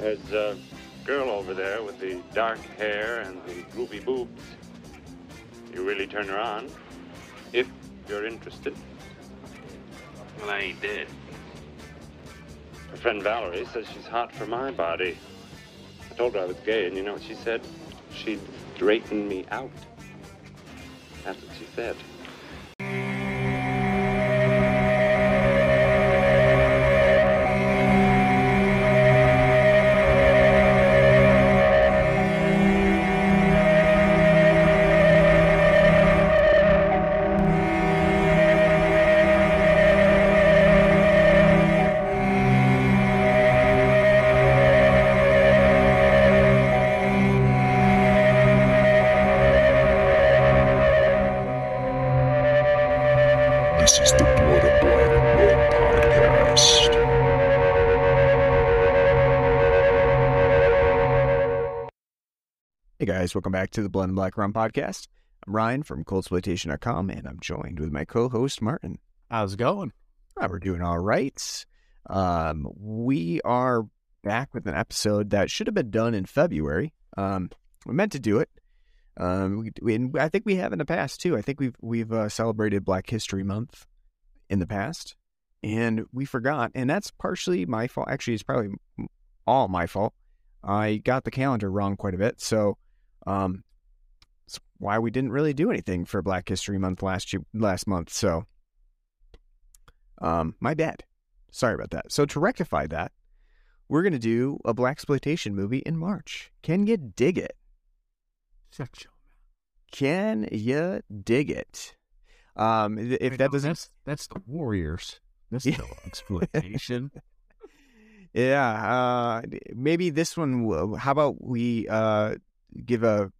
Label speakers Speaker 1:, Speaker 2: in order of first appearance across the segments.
Speaker 1: There's a girl over there with the dark hair and the ruby boobs. You really turn her on, if you're interested.
Speaker 2: Well, I ain't dead.
Speaker 1: Her friend Valerie says she's hot for my body. I told her I was gay, and you know what she said? She'd straighten me out. That's what she said.
Speaker 3: Guys, welcome back to the Blood and Black Rum podcast. I'm Ryan from ColdSploitation.com, and I'm joined with my co-host Martin.
Speaker 4: How's it going?
Speaker 3: Ah, we're doing all right. Um, we are back with an episode that should have been done in February. Um, we meant to do it. Um, we, we, and I think we have in the past too. I think we've we've uh, celebrated Black History Month in the past, and we forgot. And that's partially my fault. Actually, it's probably all my fault. I got the calendar wrong quite a bit, so um, that's why we didn't really do anything for Black History Month last year, last month. So, um, my bad. Sorry about that. So to rectify that, we're gonna do a blaxploitation movie in March. Can you dig it?
Speaker 4: Your
Speaker 3: Can you dig it? Um, if
Speaker 4: Wait,
Speaker 3: that
Speaker 4: no,
Speaker 3: doesn't,
Speaker 4: that's that's the Warriors. That's
Speaker 3: Yeah.
Speaker 4: no exploitation.
Speaker 3: yeah, uh, maybe this one. will- How about we uh give a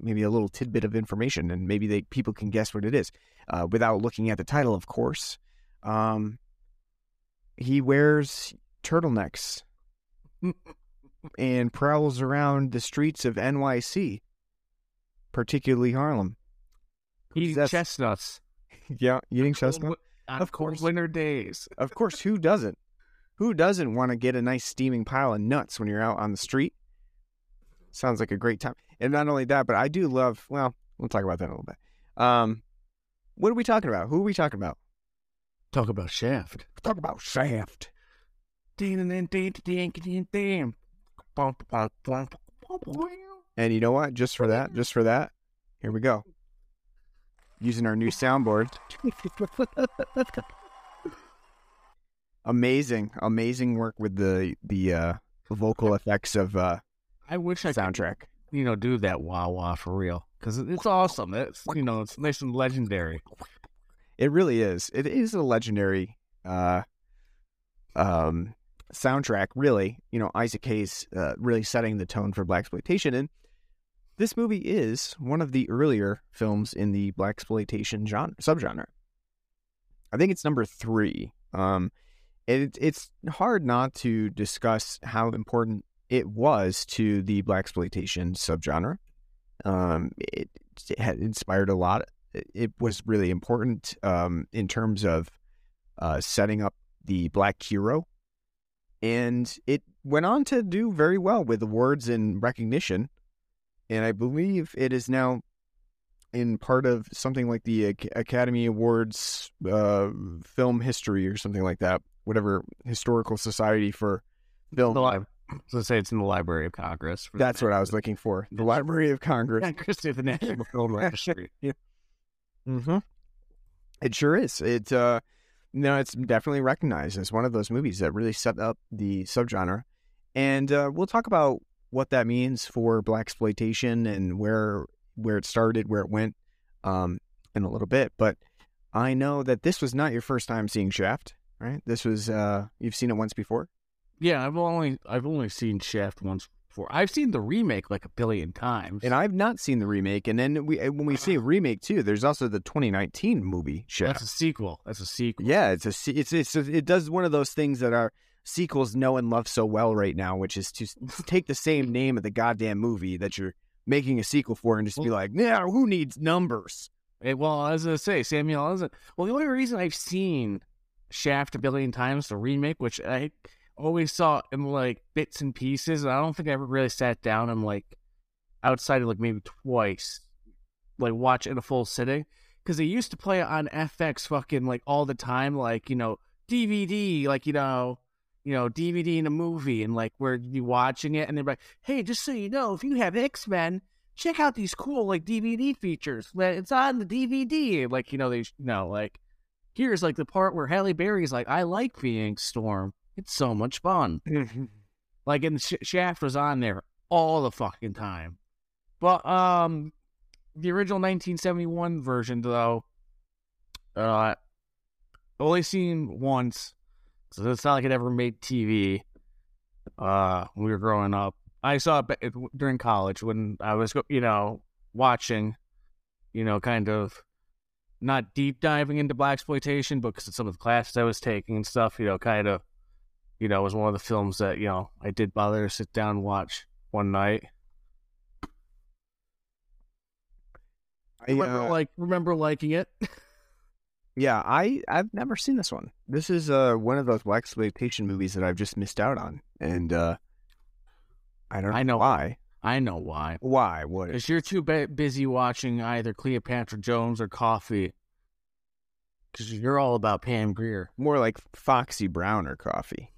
Speaker 3: maybe a little tidbit of information, and maybe they people can guess what it is uh, without looking at the title, of course. Um, he wears turtlenecks and prowls around the streets of NYC, particularly Harlem.
Speaker 4: Eating
Speaker 3: That's-
Speaker 4: chestnuts.
Speaker 3: Yeah, eating
Speaker 4: Cold
Speaker 3: chestnut. Of course.
Speaker 4: winter days.
Speaker 3: Of course, who doesn't? Who doesn't want to get a nice steaming pile of nuts when you're out on the street? Sounds like a great time. And not only that, but I do love, well, we'll talk about that in a little bit. Um, what are we talking about? Who are we talking about?
Speaker 4: Talk about Shaft.
Speaker 3: Talk about Shaft. And you know what? Just for that, just for that, here we go. Using our new soundboard. Amazing, amazing work with the the uh, vocal effects of uh,
Speaker 4: I wish I could,
Speaker 3: soundtrack.
Speaker 4: you know, do that wah wah for real because it's awesome. It's you know, it's nice and legendary.
Speaker 3: It really is. It is a legendary uh, um, soundtrack. Really, you know, Isaac Hayes uh, really setting the tone for blaxploitation, and this movie is one of the earlier films in the blaxploitation genre subgenre. I think it's number three. Um, it, it's hard not to discuss how important it was to the blaxploitation subgenre. Um, it, it had inspired a lot it- it was really important um, in terms of uh, setting up the black hero. And it went on to do very well with awards and recognition. And I believe it is now in part of something like the Academy Awards uh, film history or something like that, whatever historical society for film.
Speaker 4: The so say it's in the Library of Congress.
Speaker 3: That's what I was looking for. The Library of Congress.
Speaker 4: Congress of the National Film Registry.
Speaker 3: Mm-hmm. It sure is. It uh no, it's definitely recognized as one of those movies that really set up the subgenre. And uh, we'll talk about what that means for blaxploitation and where where it started, where it went, um, in a little bit. But I know that this was not your first time seeing Shaft, right? This was uh you've seen it once before.
Speaker 4: Yeah, I've only I've only seen Shaft once before. I've seen the remake like a billion times.
Speaker 3: And I've not seen the remake. And then we when we see a remake too, there's also the 2019 movie Shaft.
Speaker 4: That's a sequel. That's a sequel.
Speaker 3: Yeah, it's a it's it's it does one of those things that our sequels know and love so well right now, which is to take the same name of the goddamn movie that you're making a sequel for and just be like, yeah, who needs numbers?
Speaker 4: Eh, well, as I say, Samuel isn't. Well, the only reason I've seen Shaft a billion times, the remake, which I always saw in like bits and pieces. And I don't think I ever really sat down and like outside of like maybe twice, like watch in a full sitting. Because they used to play on FX fucking like all the time, like, you know, DVD, like, you know, you know, DVD in a movie and like where you watching it and they're like, hey, just so you know, if you have X Men, check out these cool like DVD features. It's on the DVD. Like, you know, they, you know, like, here's like the part where Halle Berry's like, I like being Storm. It's so much fun. Like, and Sh- Shaft was on there all the fucking time. But um, the original 1971 version, though, uh, only seen once, so it's not like it ever made TV. Uh, when we were growing up, I saw it during college when I was, you know, watching, you know, kind of not deep diving into blaxploitation, but because of some of the classes I was taking and stuff, you know, kind of, you know, it was one of the films that you know I did bother to sit down and watch one night.
Speaker 3: I,
Speaker 4: remember
Speaker 3: uh,
Speaker 4: like remember liking it.
Speaker 3: yeah, I I've never seen this one. This is uh one of those blaxploitation movies that I've just missed out on, and uh I don't know,
Speaker 4: I know.
Speaker 3: why.
Speaker 4: I know why.
Speaker 3: Why? What?
Speaker 4: Because you're too bu- busy watching either Cleopatra Jones or Coffy. Because you're all about Pam Grier.
Speaker 3: more like Foxy Brown or Coffy.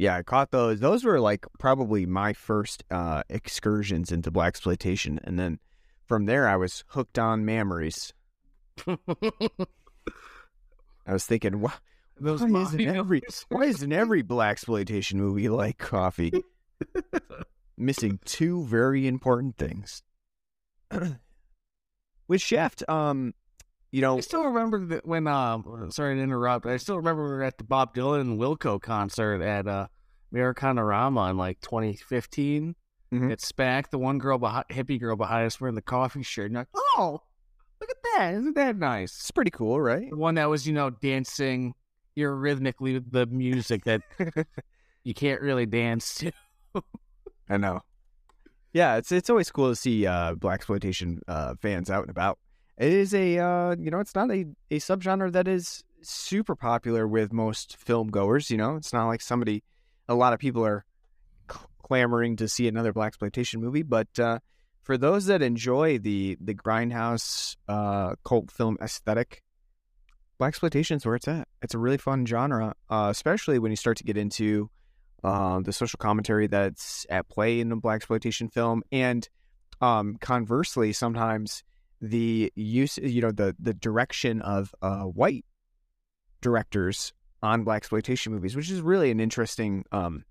Speaker 3: Yeah, I caught those. Those were like probably my first uh, excursions into blaxploitation, and then from there I was hooked on memories. I was thinking, why,
Speaker 4: Those
Speaker 3: why isn't every why isn't every blaxploitation movie like Coffy? Missing two very important things. With Shaft, um, you know,
Speaker 4: I still remember that when um sorry to interrupt, I still remember we were at the Bob Dylan and Wilco concert at uh Americanarama in like 2015.
Speaker 3: Mhm.
Speaker 4: It's back. The one girl behind, hippie girl behind us wearing the Coffy shirt. And like, oh, look at that! Isn't that nice?
Speaker 3: it's pretty cool, right?
Speaker 4: The one that was you know dancing with the music that you can't really dance to.
Speaker 3: I know. Yeah, it's it's always cool to see uh, blaxploitation uh, fans out and about. It is a uh, you know it's not a, a subgenre that is super popular with most film goers. You know, it's not like somebody, a lot of people are clamoring to see another blaxploitation movie. But uh, for those that enjoy the the grindhouse uh, cult film aesthetic, blaxploitation is where it's at. It's a really fun genre, uh, especially when you start to get into um, the social commentary that's at play in a blaxploitation film, and um, conversely, sometimes the use, you know, the the direction of uh, white directors on blaxploitation movies, which is really an interesting um,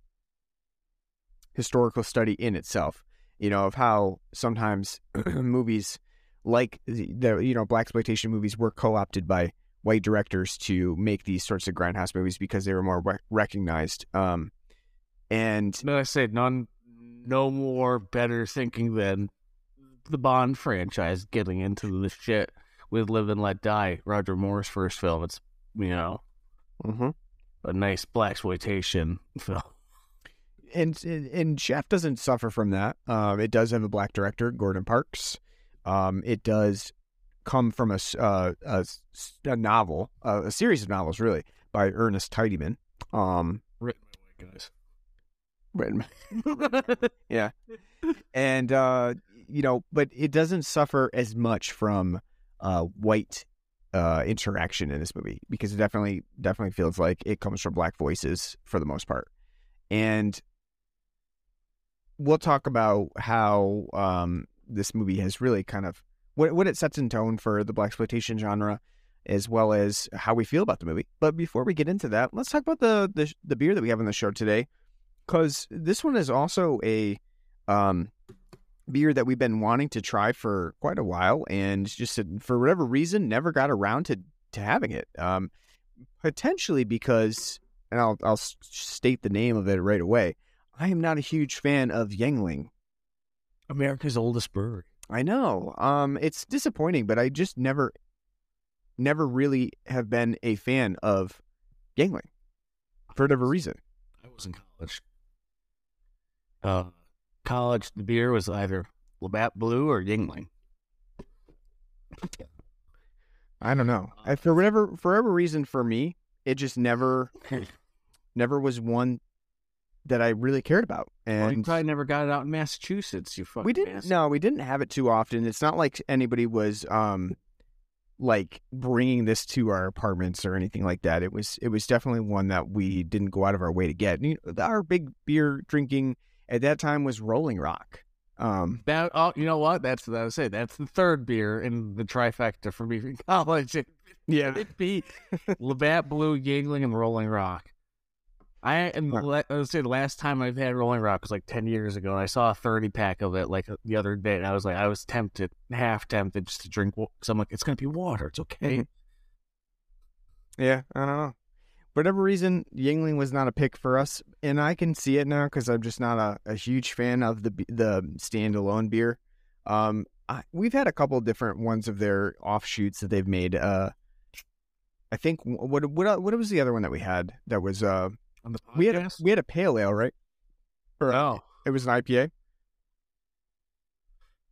Speaker 3: historical study in itself. You know, of how sometimes movies like the, you know blaxploitation movies were co-opted by white directors to make these sorts of grindhouse movies because they were more rec- recognized. Um, and
Speaker 4: No, I said none, no more better thinking than the Bond franchise getting into this shit with Live and Let Die, Roger Moore's first film. It's you know
Speaker 3: Mhm.
Speaker 4: a nice blaxploitation film.
Speaker 3: and and Shaft doesn't suffer from that. Um, it does have a black director, Gordon Parks. Um, it does come from a, uh, a, a novel, uh, a series of novels, really, by Ernest Tidyman. Um,
Speaker 4: Written by white guys.
Speaker 3: written, yeah, and uh, you know, but it doesn't suffer as much from uh, white uh, interaction in this movie because it definitely definitely feels like it comes from black voices for the most part, and we'll talk about how um, this movie has really kind of what what it sets in tone for the blaxploitation genre, as well as how we feel about the movie. But before we get into that, let's talk about the the, the beer that we have on the show today, because this one is also a um, beer that we've been wanting to try for quite a while, and just for whatever reason never got around to to having it. Um, potentially because, and I'll I'll state the name of it right away. I am not a huge fan of Yuengling.
Speaker 4: America's oldest brewery.
Speaker 3: I know. Um, it's disappointing, but I just never, never really have been a fan of Yuengling for whatever reason.
Speaker 4: I was in college. Uh, college, the beer was either Labatt Blue or Yuengling.
Speaker 3: I don't know. I, for whatever for whatever reason, for me, it just never never was one that I really cared about.
Speaker 4: Well, you
Speaker 3: And
Speaker 4: probably never got it out in Massachusetts. You fucking
Speaker 3: we didn't.
Speaker 4: bastard.
Speaker 3: No, we didn't have it too often. It's not like anybody was um like bringing this to our apartments or anything like that. It was it was definitely one that we didn't go out of our way to get. You know, our big beer drinking at that time was Rolling Rock. Um,
Speaker 4: That oh, you know what? That's what I would say. That's the third beer in the trifecta for me in college. It,
Speaker 3: yeah,
Speaker 4: it'd be Labatt Blue, Yuengling, and Rolling Rock. I and
Speaker 3: Huh.
Speaker 4: I would say the last time I've had Rolling Rock was like ten years ago, and I saw a thirty pack of it like the other day, and I was like, I was tempted, half tempted, just to drink. Because I'm like, it's gonna be water. It's okay.
Speaker 3: Yeah, I don't know. Whatever reason, Yuengling was not a pick for us, and I can see it now because I'm just not a, a huge fan of the the standalone beer. Um, I, we've had a couple different ones of their offshoots that they've made. Uh, I think what what what was the other one that we had that was uh
Speaker 4: On the
Speaker 3: we had a, we had a pale ale right? Or
Speaker 4: oh,
Speaker 3: it was an IPA.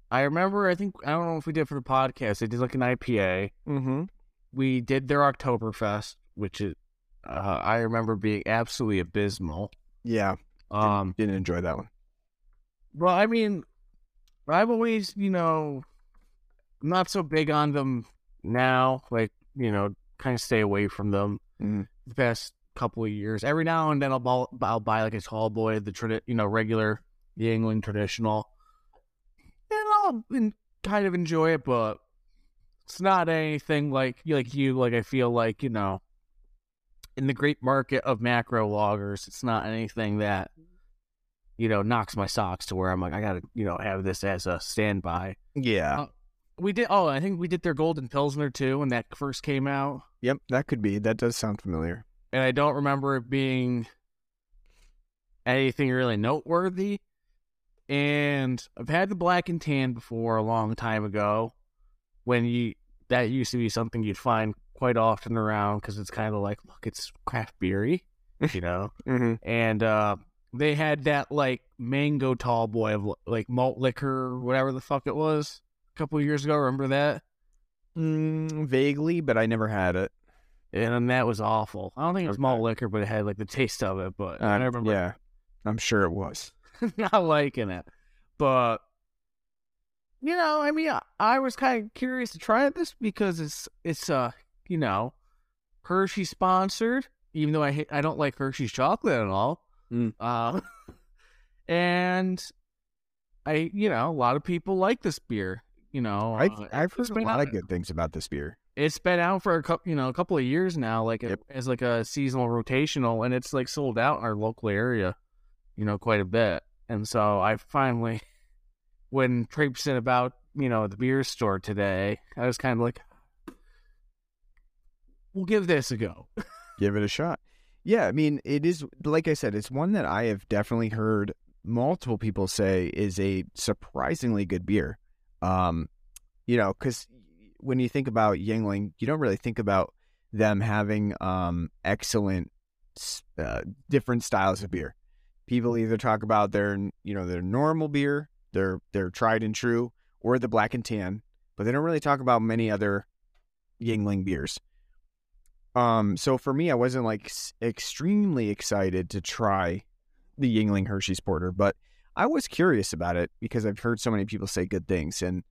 Speaker 4: I remember. I think I don't know if we did for the podcast. They did like an IPA.
Speaker 3: Mm-hmm.
Speaker 4: We did their Oktoberfest, which is uh, I remember being absolutely abysmal.
Speaker 3: Yeah,
Speaker 4: Um,
Speaker 3: didn't enjoy that one.
Speaker 4: Well, I mean, I've always, you know, not so big on them now. Like, you know, kind of stay away from them
Speaker 3: Mhm.
Speaker 4: the past couple of years. Every now and then, I'll buy, I'll buy like a tall boy, the tradi- you know regular the Yuengling traditional, and I'll kind of enjoy it, but it's not anything like like you. Like I feel like you know, in the great market of macro lagers, it's not anything that you know, knocks my socks to where I'm like, I gotta, you know, have this as a standby.
Speaker 3: Yeah.
Speaker 4: Uh, We did. Oh, I think we did their Golden Pilsner too when that first came out,
Speaker 3: Yep, that could be. That does sound familiar.
Speaker 4: and I don't remember it being anything really noteworthy. And I've had the Black and Tan before a long time ago, when you that used to be something you'd find quite often around because it's kind of like, look, it's craft beery, you know.
Speaker 3: Mm-hmm.
Speaker 4: and uh they had that like mango tall boy of like malt liquor whatever the fuck it was a couple of years ago remember that
Speaker 3: Mm, vaguely, but I never had it.
Speaker 4: and that was awful i don't think it was malt liquor but it had like the taste of it but
Speaker 3: Uh,
Speaker 4: i remember
Speaker 3: yeah, I'm sure it was.
Speaker 4: not liking it but you know i mean I, I was kind of curious to try this because it's it's uh you know hershey sponsored even though i hate, i don't like hershey's chocolate at all
Speaker 3: Mm.
Speaker 4: uh and i you know a lot of people like this beer you know
Speaker 3: I've
Speaker 4: uh,
Speaker 3: I've heard a lot
Speaker 4: out-
Speaker 3: of good things about this beer.
Speaker 4: it's been out for a couple, you know, a couple of years now, like a, as like a seasonal rotational, and it's like sold out in our local area, you know, quite a bit. And so I finally, when traipsing about, you know, the beer store today, I was kind of like, we'll give this a go.
Speaker 3: Give it a shot. Yeah, I mean, it is like I said, it's one that I have definitely heard multiple people say is a surprisingly good beer. Um, you know, because when you think about Yuengling, you don't really think about them having um excellent uh, different styles of beer. People either talk about their you know their normal beer, their their tried and true, or the black and tan, but they don't really talk about many other Yuengling beers. Um, so for me, I wasn't like extremely excited to try the Yuengling Hershey's Porter, but I was curious about it because I've heard so many people say good things, and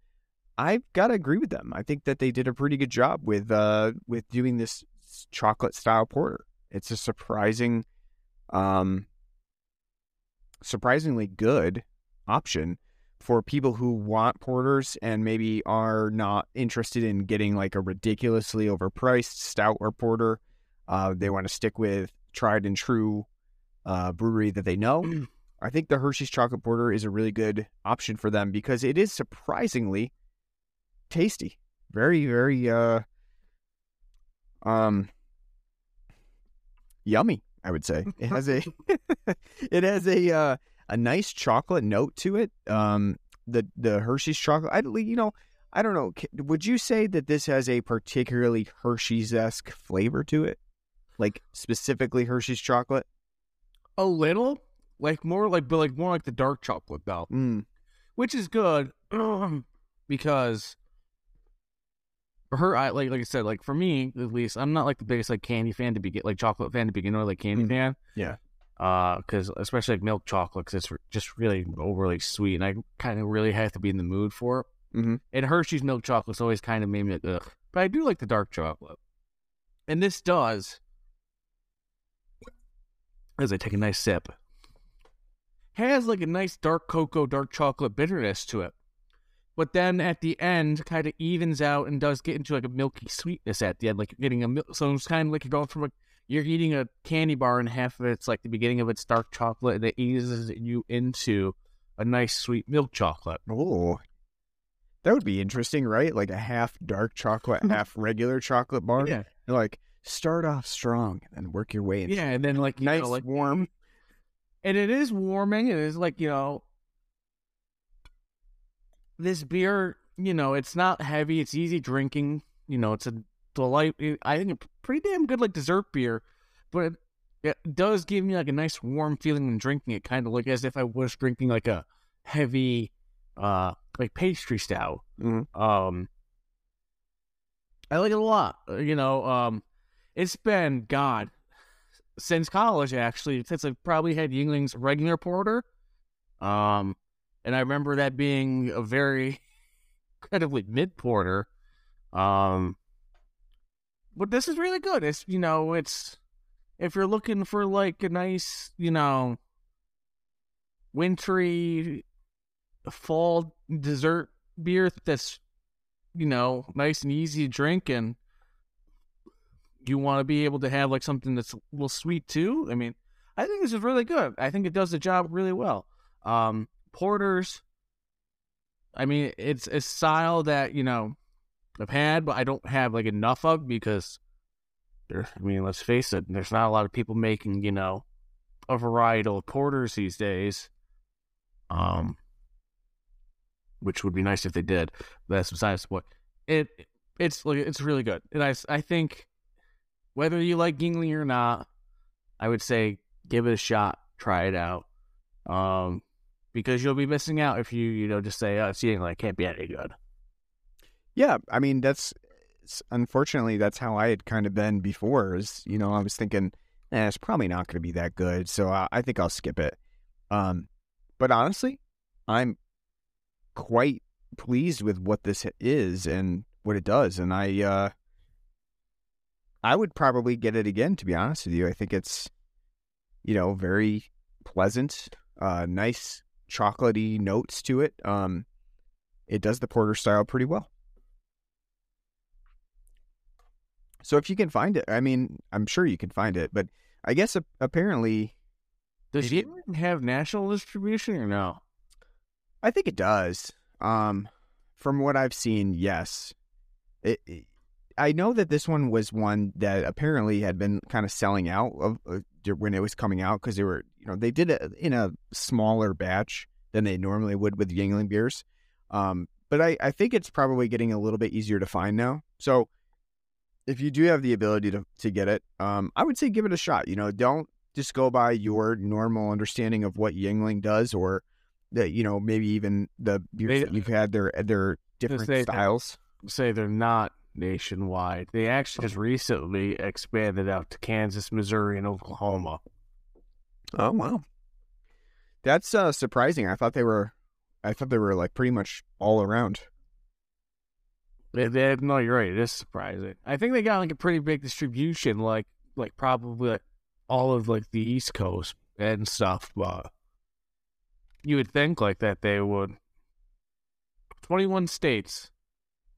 Speaker 3: I've got to agree with them. I think that they did a pretty good job with uh with doing this chocolate style porter. It's a surprising, um, surprisingly good option for people who want porters and maybe are not interested in getting like a ridiculously overpriced stout or porter. Uh, they want to stick with tried and true uh, brewery that they know. I think the Hershey's chocolate porter is a really good option for them because it is surprisingly tasty. Very, very uh um yummy, I would say. It has a it has a uh a nice chocolate note to it. Um the the Hershey's chocolate I you know, I don't know. Would you say that this has a particularly Hershey's esque flavor to it? Like specifically Hershey's chocolate?
Speaker 4: A little, like more like, but like more like the dark chocolate though.
Speaker 3: Mm.
Speaker 4: which is good because her I like like I said, like for me at least, I'm not like the biggest like candy fan to begin like chocolate fan to begin with, like candy
Speaker 3: Mm.
Speaker 4: fan.
Speaker 3: Yeah.
Speaker 4: Uh, because especially like milk chocolate, it's just really overly sweet, and I kind of really have to be in the mood for it.
Speaker 3: Mhm.
Speaker 4: And Hershey's milk chocolate's always kind of made me like, ugh. But I do like the dark chocolate, and this does. As I take a nice sip, has like a nice dark cocoa, dark chocolate bitterness to it but then at the end kind of evens out and does get into like a milky sweetness at the end like you're getting a milk so it's kind of like you're going from a you're eating a candy bar and half of it's like the beginning of its dark chocolate and it eases you into a nice sweet milk chocolate
Speaker 3: Oh, that would be interesting, right? Like a half dark chocolate, mm-hmm. half regular chocolate bar.
Speaker 4: yeah
Speaker 3: like start off strong and then work your way. Into
Speaker 4: yeah and then like you
Speaker 3: nice,
Speaker 4: know, like
Speaker 3: warm.
Speaker 4: and it is warming it is like you know this beer you know it's not heavy it's easy drinking you know it's a delight i think a pretty damn good like dessert beer but it does give me like a nice warm feeling when drinking it kind of like as if i was drinking like a heavy uh like pastry stout
Speaker 3: Mhm.
Speaker 4: um i like it a lot Uh, you know um it's been god since college actually since i've probably had Yuengling's regular porter um and i remember that being a very incredibly mid porter um but this is really good it's you know it's if you're looking for like a nice you know wintry fall dessert beer that's you know nice and easy to drink and you want to be able to have like something that's a little sweet too i mean i think this is really good. I think it does the job really well. Um porters i mean it's a style that you know i've had but i don't have like enough of because there i mean let's face it there's not a lot of people making you know a varietal of porters these days um which would be nice if they did that's besides point it it's like it's really good and i i think whether you like Yuengling or not, I would say give it a shot, try it out. Um, because you'll be missing out if you, you know, just say, oh, it's Yuengling, it can't be any good.
Speaker 3: Yeah, I mean that's unfortunately that's how I had kind of been before. Is you know I was thinking, eh, it's probably not going to be that good, so I, I think I'll skip it. Um, but honestly, I'm quite pleased with what this is and what it does, and I uh, I would probably get it again. To be honest with you, I think it's you know very pleasant, uh, nice chocolatey notes to it. Um, it does the porter style pretty well. So if you can find it, I mean, I'm sure you can find it, but I guess apparently,
Speaker 4: Does Yuengling have national distribution or no?
Speaker 3: I think it does. Um, from what I've seen, yes. It, it- I know that this one was one that apparently had been kind of selling out of uh, when it was coming out because they were, you know, they did it in a smaller batch than they normally would with Yuengling beers. Um, but I, I think it's probably getting a little bit easier to find now. So if you do have the ability to, to get it, um, I would say give it a shot. You know, don't just go by your normal understanding of what Yuengling does or that you know maybe even the beers
Speaker 4: They-
Speaker 3: that you've had their their different
Speaker 4: say
Speaker 3: styles.
Speaker 4: Say they're not nationwide. They actually just recently expanded out to Kansas, Missouri, and Oklahoma.
Speaker 3: Oh wow, that's uh, surprising. I thought they were, I thought they were like pretty much all around.
Speaker 4: They, they, no, you're right. It is surprising. I think they got like a pretty big distribution, like like probably like all of like the East Coast and stuff. But you would think like that they would. Twenty-one states.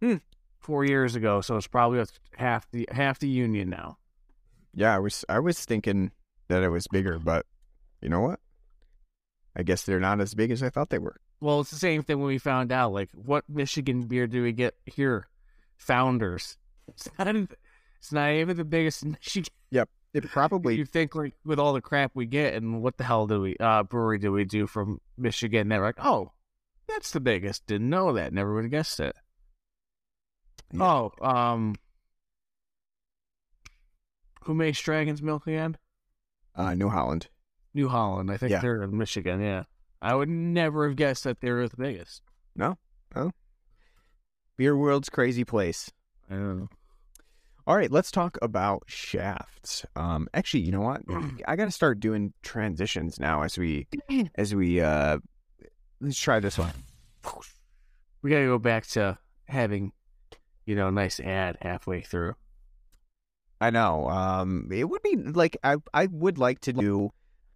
Speaker 3: Hmm.
Speaker 4: Four years ago, so it's probably half the half the union now.
Speaker 3: Yeah, I was I was thinking that it was bigger, but you know what? I guess they're not as big as I thought they were.
Speaker 4: Well, it's the same thing when we found out. Like, what Michigan beer do we get here? Founders. It's not. even- It's not even the biggest in Michigan. Yep.
Speaker 3: It probably
Speaker 4: you think like with all the crap we get and what the hell do we uh brewery do we do from Michigan? They're like, oh, that's the biggest. Didn't know that. Never would have guessed it.
Speaker 3: Yeah.
Speaker 4: Oh, um, who makes Dragon's Milk again?
Speaker 3: uh, New Holland.
Speaker 4: New Holland. I think
Speaker 3: Yeah.
Speaker 4: they're in Michigan. Yeah, I would never have guessed that they were the biggest. No, no.
Speaker 3: Beer world's crazy place.
Speaker 4: I don't know.
Speaker 3: All right, let's talk about shafts. Um, actually, you know what? I got to start doing transitions now as we as we uh let's try this one.
Speaker 4: We gotta go back to having, you know, a nice ad halfway through.
Speaker 3: I know. Um, it would be like I I would like to do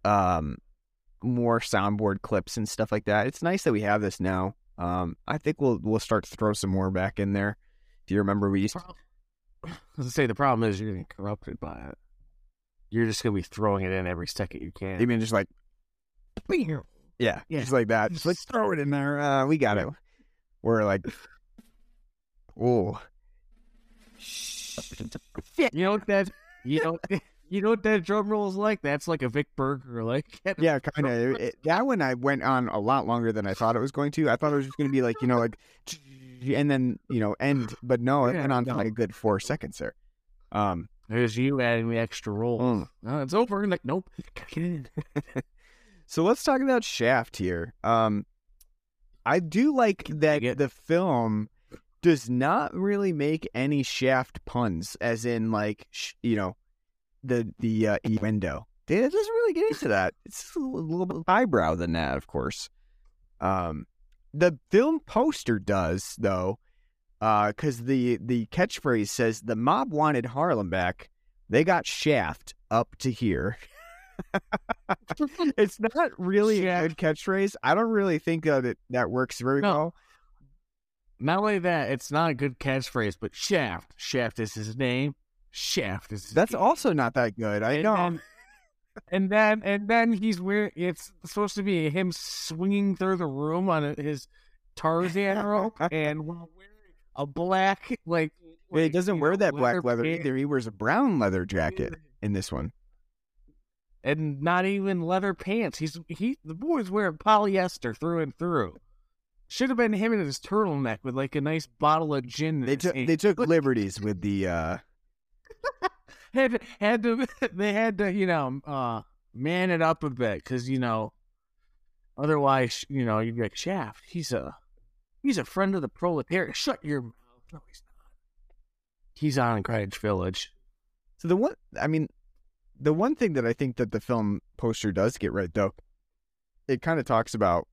Speaker 3: um more soundboard clips and stuff like that. It's nice that we have this now. Um, I think we'll we'll start to throw some more back in there. Do you remember we used? To...
Speaker 4: I was gonna say the problem is you're getting corrupted by it. You're just gonna be throwing it in every second you can.
Speaker 3: I mean, just like yeah,
Speaker 4: Yeah.
Speaker 3: just like that. Just like throw it in there. Uh, we got it. We're like, oh,
Speaker 4: You know what that you know you know what that drum roll is like? That's like a Vic Berger like
Speaker 3: yeah, kind of. That one I went on a lot longer than I thought it was going to. I thought it was just going to be like you know like, and then you know end, but no, it
Speaker 4: Yeah,
Speaker 3: went on for
Speaker 4: no.
Speaker 3: like a good four seconds there. Um,
Speaker 4: There's you adding the extra roll.
Speaker 3: Mm.
Speaker 4: No, it's over. Like, nope. Get in.
Speaker 3: So let's talk about Shaft here. Um, I do like that
Speaker 4: get-
Speaker 3: the film does not really make any Shaft puns, as in like sh- you know, the the uh, window. It doesn't really get into that. It's a little bit eyebrow than that, of course. Um, the film poster does though, because the the catchphrase says the mob wanted Harlem back. They got Shaft up to here. it's not really a good catchphrase. I don't really think that it that works very
Speaker 4: No.
Speaker 3: well.
Speaker 4: Not only that, it's not a good catchphrase, but Shaft. Shaft is his name. Shaft is
Speaker 3: That's also not that good. I
Speaker 4: And
Speaker 3: know.
Speaker 4: then- and then and then he's wearing it's supposed to be him swinging through the room on his Tarzan rope and while wearing a black like,
Speaker 3: he
Speaker 4: like,
Speaker 3: doesn't wear
Speaker 4: know,
Speaker 3: that black leather either. He wears a brown leather jacket in this one.
Speaker 4: and not even leather pants. He's he the boy's wearing polyester through and through. Should have been him in his turtleneck with like a nice bottle of gin.
Speaker 3: They took they took liberties with the uh
Speaker 4: had to, had to they had to you know uh man it up a bit because you know otherwise you know you'd be like Shaft he's a he's a friend of the proletariat shut your mouth no he's not he's on Greenwich Village
Speaker 3: So the one, I mean, the one thing that I think that the film poster does get right though, it kind of talks about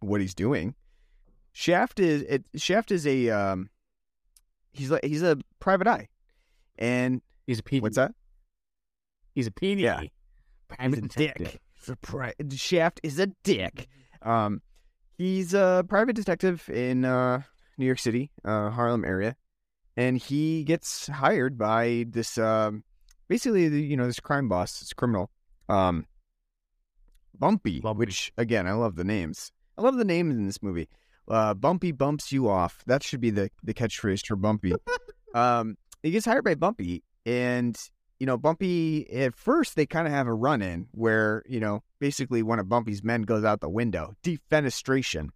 Speaker 3: what he's doing. Shaft is it. Shaft is a um, he's like he's a private eye, and
Speaker 4: he's a PD
Speaker 3: what's that?
Speaker 4: he's a PD
Speaker 3: Yeah.
Speaker 4: Private
Speaker 3: He's a
Speaker 4: detective.
Speaker 3: dick. He's a pri- Shaft is a dick. Um, he's a private detective in uh New York City, uh Harlem area, and he gets hired by this um basically the, you know this crime boss, this criminal, um Bumpy,
Speaker 4: Bumpy.
Speaker 3: which again I love the names. I love the names in this movie. Uh, Bumpy bumps you off. That should be the the catchphrase for Bumpy. um, he gets hired by Bumpy, and you know Bumpy. At first, they kind of have a run in where you know basically one of Bumpy's men goes out the window. Defenestration.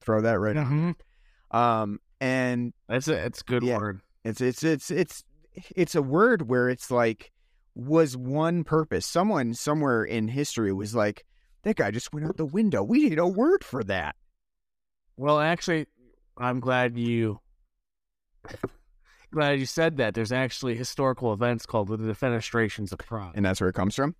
Speaker 3: Throw that right.
Speaker 4: Mhm.
Speaker 3: Um, and
Speaker 4: that's a that's a good
Speaker 3: Yeah.
Speaker 4: word
Speaker 3: it's it's it's it's it's a word where it's like was one purpose. Someone somewhere in history was like, that guy just went out the window. We need a word for that.
Speaker 4: well actually I'm glad you glad you said that there's actually historical events called the defenestrations of Prague
Speaker 3: And that's where it comes from.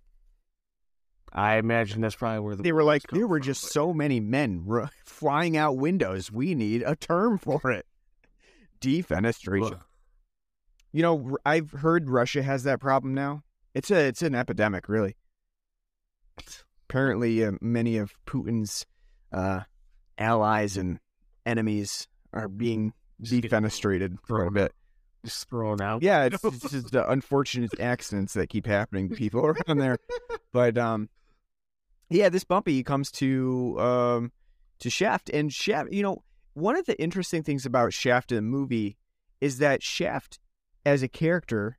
Speaker 4: I imagine that's probably where the
Speaker 3: They were like, there were
Speaker 4: from,
Speaker 3: just
Speaker 4: but-
Speaker 3: so many men r- flying out windows. We need a term for it. Defenestration.
Speaker 4: Ugh.
Speaker 3: You know, I've heard Russia has that problem now. It's a it's an epidemic, really. Apparently, uh, many of Putin's uh, allies and enemies are being defenestrated for a bit.
Speaker 4: Just thrown out.
Speaker 3: Yeah, it's, it's just the unfortunate accidents that keep happening to people around there. But um, yeah, this Bumpy comes to um to Shaft, and Shaft. You know, one of the interesting things about Shaft in the movie is that Shaft, as a character,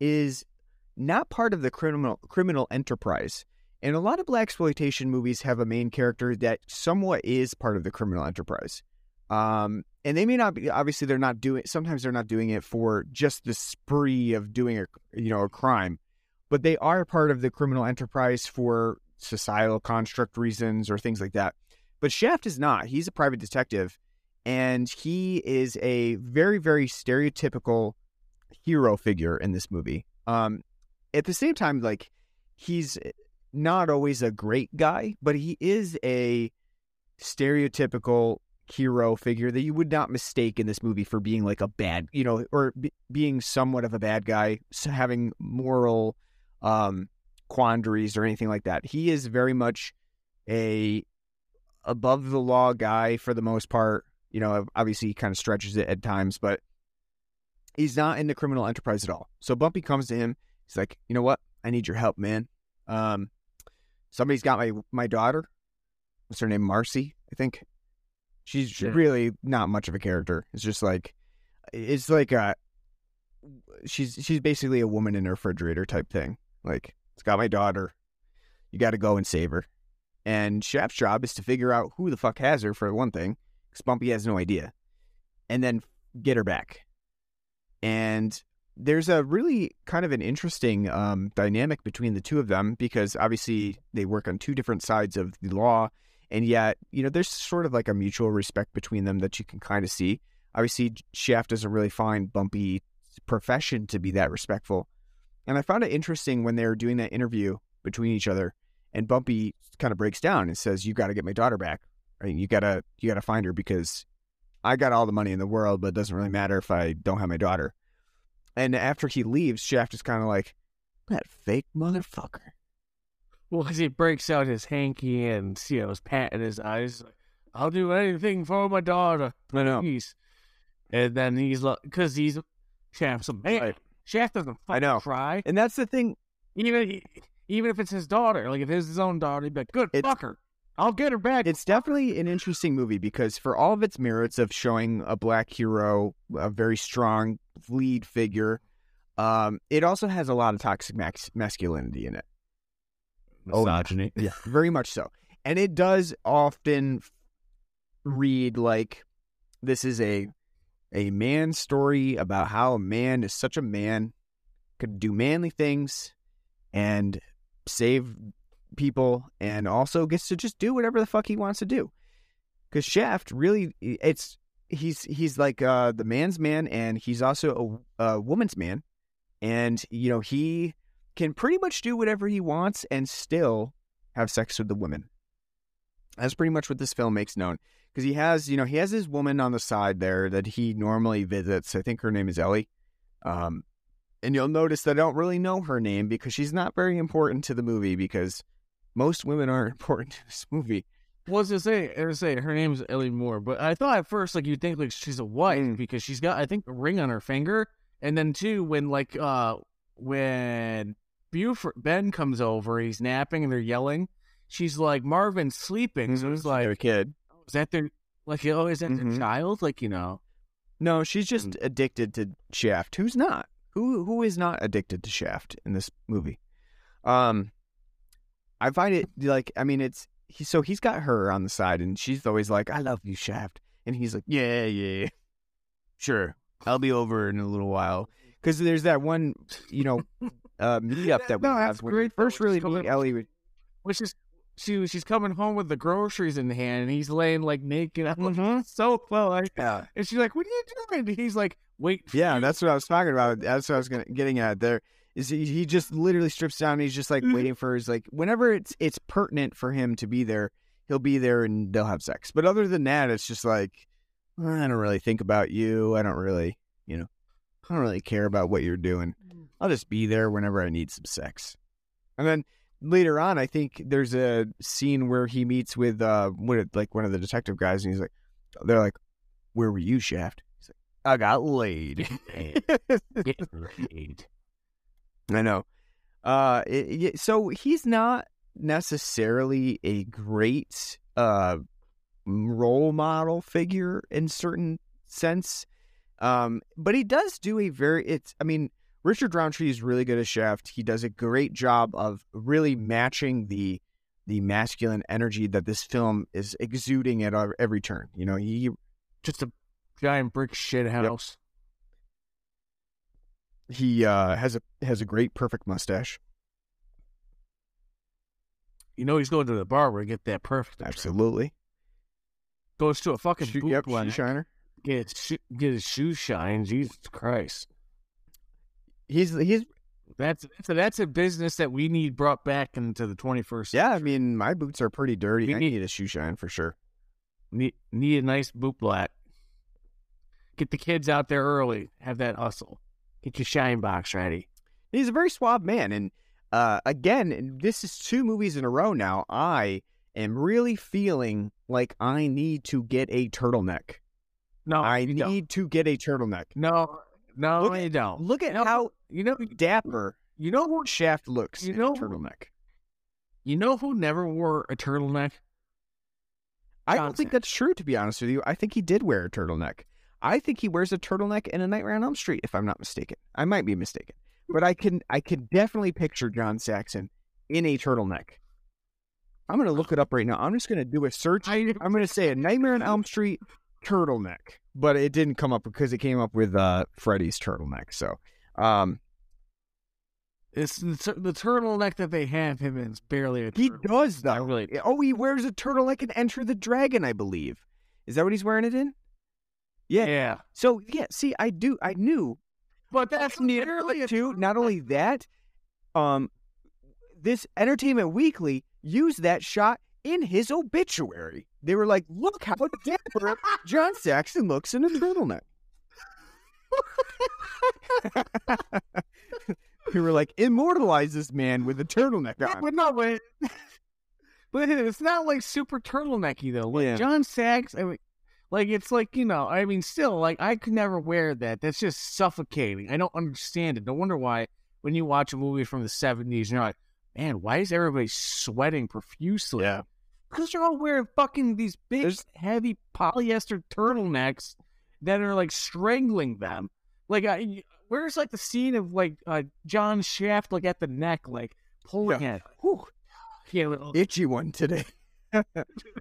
Speaker 3: is not part of the criminal criminal enterprise. And a lot of blaxploitation movies have a main character that somewhat is part of the criminal enterprise. Um, and they may not be obviously they're not doing sometimes they're not doing it for just the spree of doing a you know a crime, but they are part of the criminal enterprise for societal construct reasons or things like that. But Shaft is not. He's a private detective, and he is a very very stereotypical hero figure in this movie. Um, at the same time, like he's not always a great guy, but he is a stereotypical hero figure that you would not mistake in this movie for being like a bad, you know, or be, being somewhat of a bad guy, having moral um, quandaries or anything like that. He is very much a above the law guy for the most part. You know, obviously he kind of stretches it at times, but he's not in the criminal enterprise at all. So Bumpy comes to him. He's like, you know what? I need your help, man. Um, somebody's got my my daughter. What's her name? Marcy, I think. She's
Speaker 4: Sure.
Speaker 3: really not much of a character. It's just like, it's like a. She's she's basically a woman in a refrigerator type thing. Like it's got my daughter. You got to go and save her. And Shaft's job is to figure out who the fuck has her for one thing, because Bumpy has no idea, and then get her back. And there's a really kind of an interesting um, dynamic between the two of them because obviously they work on two different sides of the law, and yet you know there's sort of like a mutual respect between them that you can kind of see. Obviously, Shaft doesn't really find Bumpy profession to be that respectful, and I found it interesting when they were doing that interview between each other, and Bumpy kind of breaks down and says, "You got to get my daughter back. Right? You gotta you gotta find her because I got all the money in the world, but it doesn't really matter if I don't have my daughter." And after he leaves, Shaft is kind of like, "That fake motherfucker."
Speaker 4: Well, as he breaks out his hanky and you know, is patting his eyes, like, I'll do anything for my daughter,
Speaker 3: I know.
Speaker 4: please. And then he's like, because he's Shaft's a man.
Speaker 3: Right.
Speaker 4: Shaft doesn't
Speaker 3: I know.
Speaker 4: fucking cry.
Speaker 3: And that's the thing.
Speaker 4: Even even if it's his daughter, like if it's his own daughter, he'd be like, good,
Speaker 3: It's-
Speaker 4: fuck her. I'll get her back.
Speaker 3: It's definitely an interesting movie because for all of its merits of showing a black hero, a very strong lead figure, um, it also has a lot of toxic max- masculinity in it. Oh. Yeah, very much so. And it does often read like this is a a man's story about how a man is such a man, could do manly things and save people and also gets to just do whatever the fuck he wants to do. Cuz Shaft really it's he's he's like uh the man's man and he's also a, a woman's man and you know he can pretty much do whatever he wants and still have sex with the women. That's pretty much what this film makes known. Because he has, you know, he has his woman on the side there that he normally visits. I think her name is Ellie. Um, and you'll notice that I don't really know her name because she's not very important to the movie because most women aren't important to this movie.
Speaker 4: was to say, I was say her name's Ellie Moore, but I thought at first like you'd think like she's a wife
Speaker 3: Mm.
Speaker 4: because she's got I think a ring on her finger, and then too when like uh when Buford Ben comes over, he's napping and they're yelling. She's like Marvin's sleeping, so it's like
Speaker 3: Their kid.
Speaker 4: is that their like oh is that
Speaker 3: Mhm.
Speaker 4: their child? Like you know,
Speaker 3: No, she's just addicted to Shaft. Who's not? Who who is not addicted to Shaft in this movie? Um, I find it like I mean it's he so he's got her on the side and she's always like I love you Shaft and he's like yeah yeah sure I'll be over in a little while because there's that one you know uh meetup that we
Speaker 4: No,
Speaker 3: have
Speaker 4: that's great,
Speaker 3: first really
Speaker 4: coming
Speaker 3: Ellie
Speaker 4: which is she she's coming home with the groceries in hand and he's laying like naked. I'm like,
Speaker 3: Mhm.
Speaker 4: so well, like,
Speaker 3: yeah
Speaker 4: and she's like, "What are you doing?" And he's like, "Wait, for
Speaker 3: Yeah,
Speaker 4: you."
Speaker 3: that's what I was talking about. That's what I was gonna, getting at. There is he, he just literally strips down. He's just like waiting for his like whenever it's it's pertinent for him to be there, he'll be there and they'll have sex. But other than that, it's just like "Uh, I don't really think about you. I don't really, you know, I don't really care about what you're doing. I'll just be there whenever I need some sex. And then later on, I think there's a scene where he meets with uh one, like one of the detective guys, and he's like, they're like, "Where were you, Shaft?" He's like, "I got laid."
Speaker 4: Get laid.
Speaker 3: I know. Uh, it, it- so he's not necessarily a great uh role model figure in certain sense, um, but he does do a very. It's. I mean, Richard Roundtree is really good as Shaft. He does a great job of really matching the the masculine energy that this film is exuding at every turn. You know, he
Speaker 4: Just a giant brick shit house.
Speaker 3: he uh, has a has a great perfect mustache.
Speaker 4: You know he's going to the barber to get that perfect.
Speaker 3: Absolutely.
Speaker 4: goes to a fucking
Speaker 3: Shoe,
Speaker 4: boot
Speaker 3: yep, shoe shiner.
Speaker 4: get his shoe, get his shoes shine. Jesus Christ,
Speaker 3: He's he's
Speaker 4: that's that's a, that's a business that we need brought back into the 21st.
Speaker 3: yeah. I mean, my boots are pretty dirty.
Speaker 4: We
Speaker 3: I
Speaker 4: need-
Speaker 3: need a shoe shine for sure.
Speaker 4: need need a nice boot black. Get the kids out there early. Have that hustle. Get your shine box ready.
Speaker 3: He's a very suave man, and uh, again, this is two movies in a row now. I am really feeling like I need to get a turtleneck.
Speaker 4: No,
Speaker 3: I
Speaker 4: you don't.
Speaker 3: need to get a turtleneck.
Speaker 4: no, no,
Speaker 3: Look
Speaker 4: you don't.
Speaker 3: Look at
Speaker 4: No,
Speaker 3: how
Speaker 4: you know
Speaker 3: dapper
Speaker 4: you know who
Speaker 3: Shaft looks
Speaker 4: You
Speaker 3: in
Speaker 4: know-
Speaker 3: a turtleneck.
Speaker 4: you know who never wore a turtleneck.
Speaker 3: I don't think that's true, to be honest with you. I think he did wear a turtleneck. I think he wears a turtleneck in A Nightmare on Elm Street, if I'm not mistaken. I might be mistaken, but I can I can definitely picture John Saxon in a turtleneck. I'm gonna look it up right now. I'm just gonna do a search. I'm gonna say a Nightmare on Elm Street turtleneck, but it didn't come up because it came up with uh, Freddy's turtleneck. So, um,
Speaker 4: it's the, tur- the turtleneck that they have him in is barely a.
Speaker 3: he
Speaker 4: turtleneck.
Speaker 3: does though.
Speaker 4: Really-
Speaker 3: Oh, he wears a turtleneck in Enter the Dragon, I believe. Is that what he's wearing it in? Yeah.
Speaker 4: yeah,
Speaker 3: So yeah, see, I do, I knew.
Speaker 4: but that's nearly a
Speaker 3: too. Not only that, um, this Entertainment Weekly used that shot in his obituary. They were like, "Look how dapper John Saxon looks in a turtleneck." they were like, "Immortalize this man with a turtleneck
Speaker 4: Yeah,
Speaker 3: on."
Speaker 4: but no, but but it's not like super turtlenecky though. Like
Speaker 3: Yeah.
Speaker 4: John Sachs, I mean, like it's like you know, I mean, still, like I could never wear that. That's just suffocating. I don't understand it. No wonder why when you watch a movie from the seventies, you're like, man, why is everybody sweating profusely?
Speaker 3: Yeah.
Speaker 4: Because they're all wearing fucking these big,
Speaker 3: There's-
Speaker 4: heavy polyester turtlenecks that are like strangling them. Like, I, where's like the scene of like uh, John Shaft like at the neck, like pulling it.
Speaker 3: Whew,
Speaker 4: Yeah, little-
Speaker 3: itchy one today.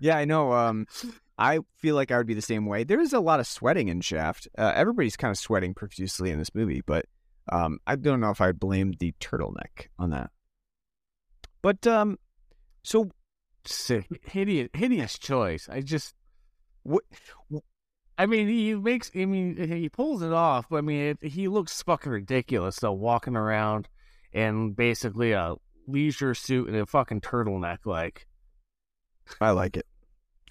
Speaker 3: yeah, I know. Um, I feel like I would be the same way. There is a lot of sweating in Shaft. Uh, everybody's kind of sweating profusely in this movie, but um, I don't know if I'd blame the turtleneck on that. But um, so
Speaker 4: sick, hideous, hideous choice. I just,
Speaker 3: what?
Speaker 4: I mean, he makes, I mean, he pulls it off, but I mean, it, he looks fucking ridiculous though, walking around in basically a leisure suit and a fucking turtleneck, like.
Speaker 3: I like it.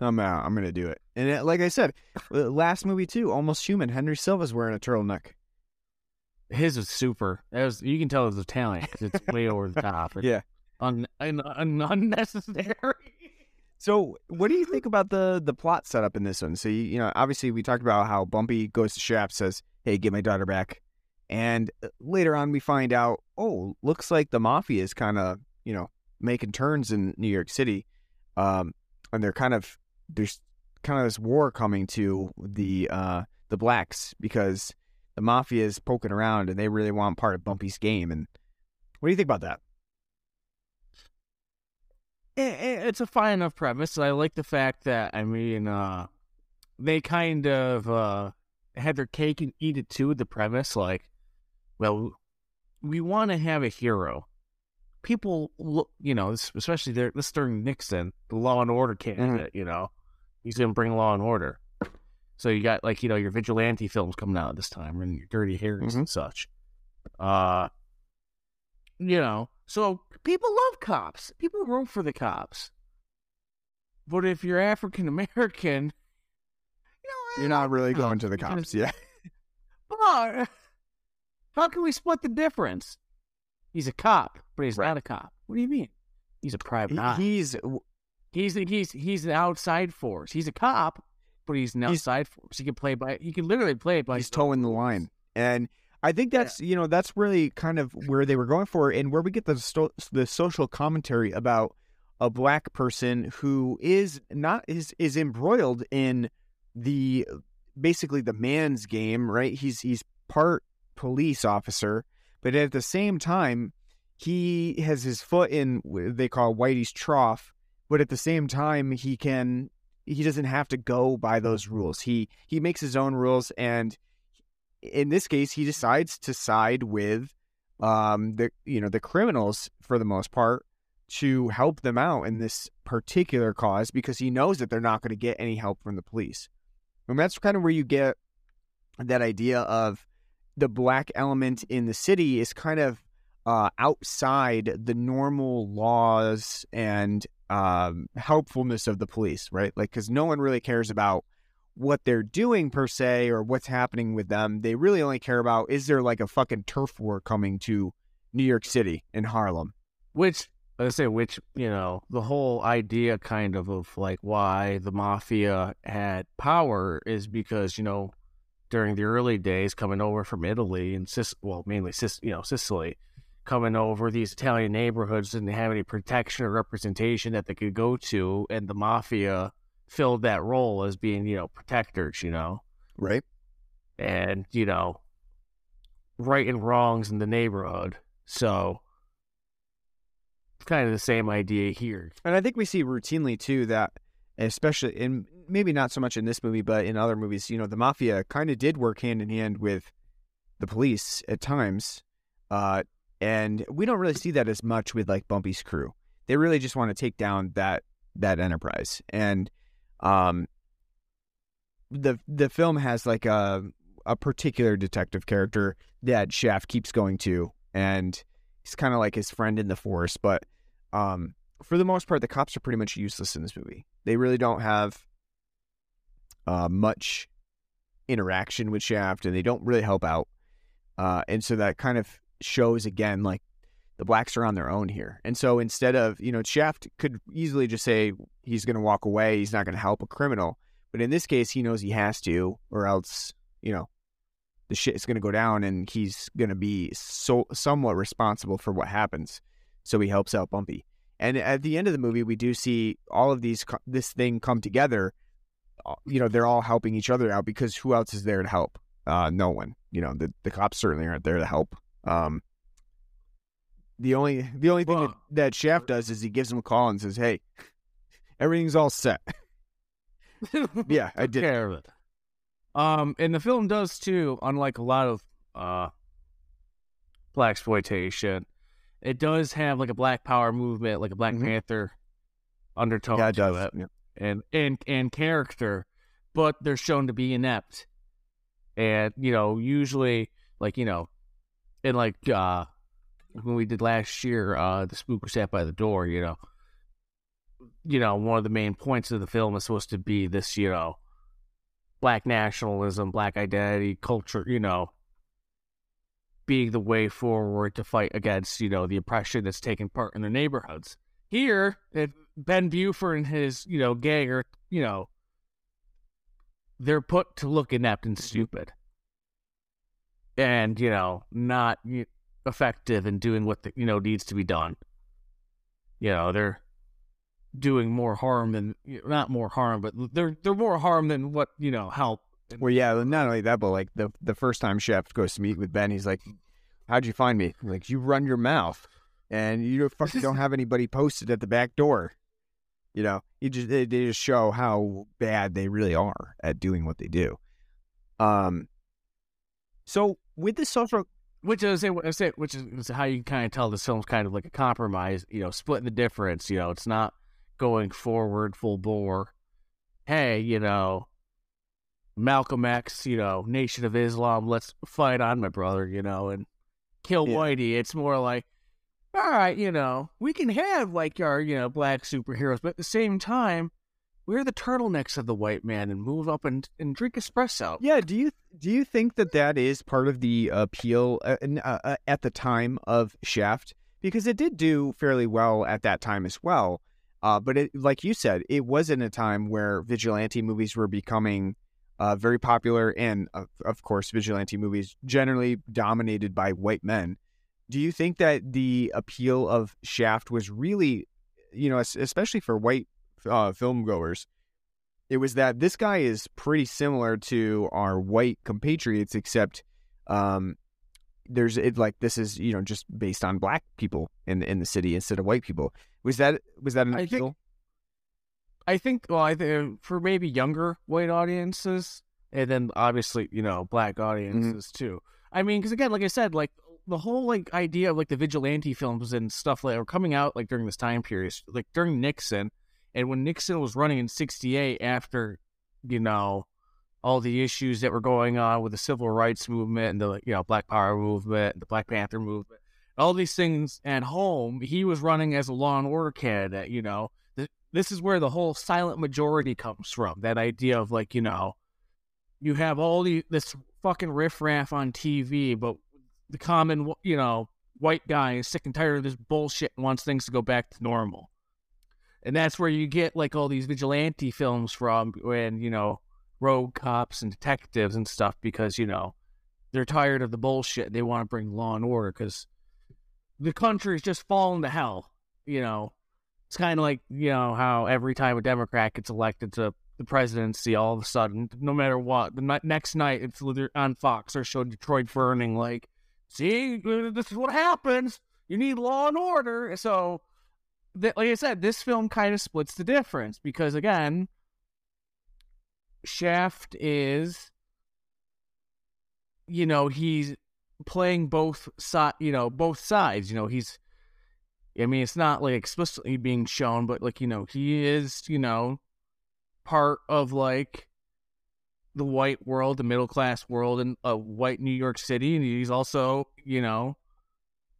Speaker 3: I'm out. I'm gonna do it. And it, like I said, uh, last movie too, almost human. Henry Silva's wearing a turtleneck.
Speaker 4: His is super. That was you can tell it's Italian 'cause it's way over the top. It's
Speaker 3: Yeah.
Speaker 4: Un, un, un, unnecessary.
Speaker 3: So, what do you think about the the plot setup in this one? So, you, you know, obviously we talked about how Bumpy goes to Shaft, says, "Hey, get my daughter back," and uh, later on we find out, oh, looks like the mafia is kind of, you know, making turns in New York City, um, and they're kind of there's kind of this war coming to the uh the blacks because the mafia is poking around and they really want part of Bumpy's game. And what do you think about that?
Speaker 4: It's a fine enough premise. I like the fact that I mean, uh, they kind of uh, had their cake and eat it too. The premise, like, well, we want to have a hero. People look, you know, especially there, this during Nixon, the law and order candidate. You know, he's gonna bring law and order. So you got like you know your vigilante films coming out this time and your Dirty Harrys and such. Uh, you know, so people love cops. People root for the cops. But if you're African American, you know,
Speaker 3: You're not really going to the cops, yeah.
Speaker 4: But how can we split the difference? He's a cop, but he's
Speaker 3: Right.
Speaker 4: not a cop. What do you mean? He's a private
Speaker 3: He-
Speaker 4: eye.
Speaker 3: he's
Speaker 4: He's he's he's an outside force. He's a cop, but he's an
Speaker 3: He's-
Speaker 4: outside force. He can play by. He can literally play by.
Speaker 3: he's towing the line and i think that's you know that's really kind of where they were going for and where we get the sto- the social commentary about a black person who is not is is embroiled in the basically the man's game right? He's he's part police officer but at the same time he has his foot in what they call whitey's trough but at the same time he can he doesn't have to go by those rules. He he makes his own rules and in this case he decides to side with um the you know the criminals for the most part to help them out in this particular cause because he knows that they're not going to get any help from the police. And that's kind of where you get that idea of the black element in the city is kind of uh, outside the normal laws and um, helpfulness of the police, right? Like, because no one really cares about what they're doing per se or what's happening with them. They really only care about is there like a fucking turf war coming to New York City in Harlem?
Speaker 4: Which I say, which you know, the whole idea kind of of like why the mafia had power is because you know during the early days coming over from Italy and Sis, well, mainly Sis, you know, Sicily, coming over these Italian neighborhoods didn't have any protection or representation that they could go to, and the mafia filled that role as being you know protectors, you know,
Speaker 3: Right.
Speaker 4: and you know, right and wrongs in the neighborhood. So, it's kind of the same idea here.
Speaker 3: And I think we see routinely too that, especially in maybe not so much in this movie, but in other movies, you know, the mafia kind of did work hand in hand with the police at times. Uh, and we don't really see that as much with like Bumpy's crew. They really just want to take down that that enterprise. And um, the the film has like a a particular detective character that Shaft keeps going to, and he's kind of like his friend in the force. But um, for the most part, the cops are pretty much useless in this movie. They really don't have uh, much interaction with Shaft, and they don't really help out. Uh, and so that kind of shows again, like the blacks are on their own here. And so instead of, you know, Shaft could easily just say he's going to walk away, he's not going to help a criminal. But in this case, he knows he has to, or else, you know, the shit is going to go down and he's going to be so somewhat responsible for what happens. So he helps out Bumpy. And at the end of the movie, we do see all of these this thing come together. Uh, You know, they're all helping each other out because who else is there to help? Uh, no one. You know, the the cops certainly aren't there to help. Um, the only the only thing that,
Speaker 4: Well-
Speaker 3: that Shaft does is he gives him a call and says, "Hey, everything's all set." yeah, I did.
Speaker 4: care of it. Um, and the film does too. Unlike a lot of uh, blaxploitation, it does have like a Black Power movement, like a Black
Speaker 3: Mhm.
Speaker 4: Panther undertone
Speaker 3: Yeah, it
Speaker 4: to
Speaker 3: does.
Speaker 4: it,
Speaker 3: Yeah.
Speaker 4: and and and character, but they're shown to be inept. And you know, usually, like you know, in like uh, when we did last year, uh, the spook who sat by the door. You know, you know, one of the main points of the film is supposed to be this, you know, black nationalism, black identity, culture, you know, being the way forward to fight against, you know, the oppression that's taking part in the neighborhoods. Here, it, Ben Buford and his, you know, gang are, you know, they're put to look inept and stupid. And, you know, not y- effective in doing what, the, you know, needs to be done. You know, they're doing more harm than not more harm, but they're they're more harm than what you know help.
Speaker 3: Well, yeah, not only that, but like the the first time Shaft goes to meet with Ben, he's like, "How'd you find me?" Like, you run your mouth, and you fucking don't have anybody posted at the back door. You know, you just they, they just show how bad they really are at doing what they do. Um. So with the social,
Speaker 4: Which is I say, which is, how you can kind of tell this film's kind of like a compromise. You know, splitting the difference. You know, it's not going forward full bore. Hey, you know, Malcolm X. You know, Nation of Islam. Let's fight on, my brother. You know, and kill
Speaker 3: Yeah.
Speaker 4: Whitey. It's more like, all right, you know, we can have like our you know black superheroes, but at the same time, wear the turtlenecks of the white man and move up and and drink espresso.
Speaker 3: yeah. Do you do you think that that is part of the appeal uh, uh, uh, at the time of Shaft? Because it did do fairly well at that time as well. Uh, but it, like you said, it was in a time where vigilante movies were becoming uh, very popular, and of, of course, vigilante movies generally dominated by white men. Do you think that the appeal of Shaft was really, you know, especially for white uh, film goers, it was that this guy is pretty similar to our white compatriots, except um, there's it like this is you know just based on black people in in the city instead of white people. Was that was that an
Speaker 4: I think-
Speaker 3: appeal?
Speaker 4: I think, well, I think for maybe younger white audiences, and then obviously, you know, black audiences too. I mean, because again, like I said, like the whole like idea of like the vigilante films and stuff like were coming out like during this time period, like during Nixon, and when Nixon was running in '68 after, you know, all the issues that were going on with the civil rights movement and the you know Black Power movement, the Black Panther movement, all these things at home, he was running as a law and order candidate. You know, this is where the whole silent majority comes from. That idea of like you know, you have all the this fucking riffraff on TV, but the common you know white guy is sick and tired of this bullshit and wants things to go back to normal. And that's where you get like all these vigilante films from when, you know, rogue cops and detectives and stuff because you know they're tired of the bullshit. They want to bring law and order because the country's just falling to hell. You know, it's kind of like you know how every time a Democrat gets elected to the presidency, all of a sudden, no matter what, the next night it's on Fox or show Detroit burning. Like, see, this is what happens. You need law and order. So, like I said, this film kind of splits the difference because again Shaft is, you know, he's playing both side, you know, both sides. You know, he's, I mean, it's not like explicitly being shown, but like, you know, he is, you know, part of like the white world, the middle class world in a white New York City, and he's also, you know,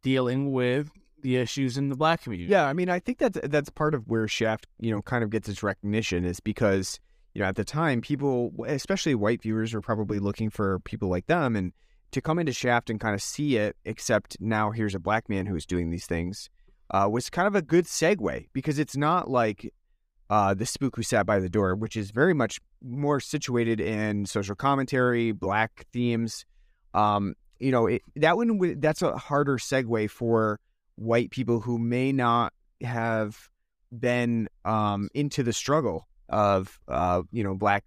Speaker 4: dealing with the issues in the black community.
Speaker 3: Yeah, I mean, I think that's that's part of where Shaft, you know, kind of gets its recognition is because you know at the time people, especially white viewers, were probably looking for people like them, and to come into Shaft and kind of see it. Except now here's a black man who's doing these things, uh, was kind of a good segue because it's not like uh, the spook who sat by the door, which is very much more situated in social commentary, black themes. Um, you know, it, that one that's a harder segue for white people who may not have been um, into the struggle of uh, you know black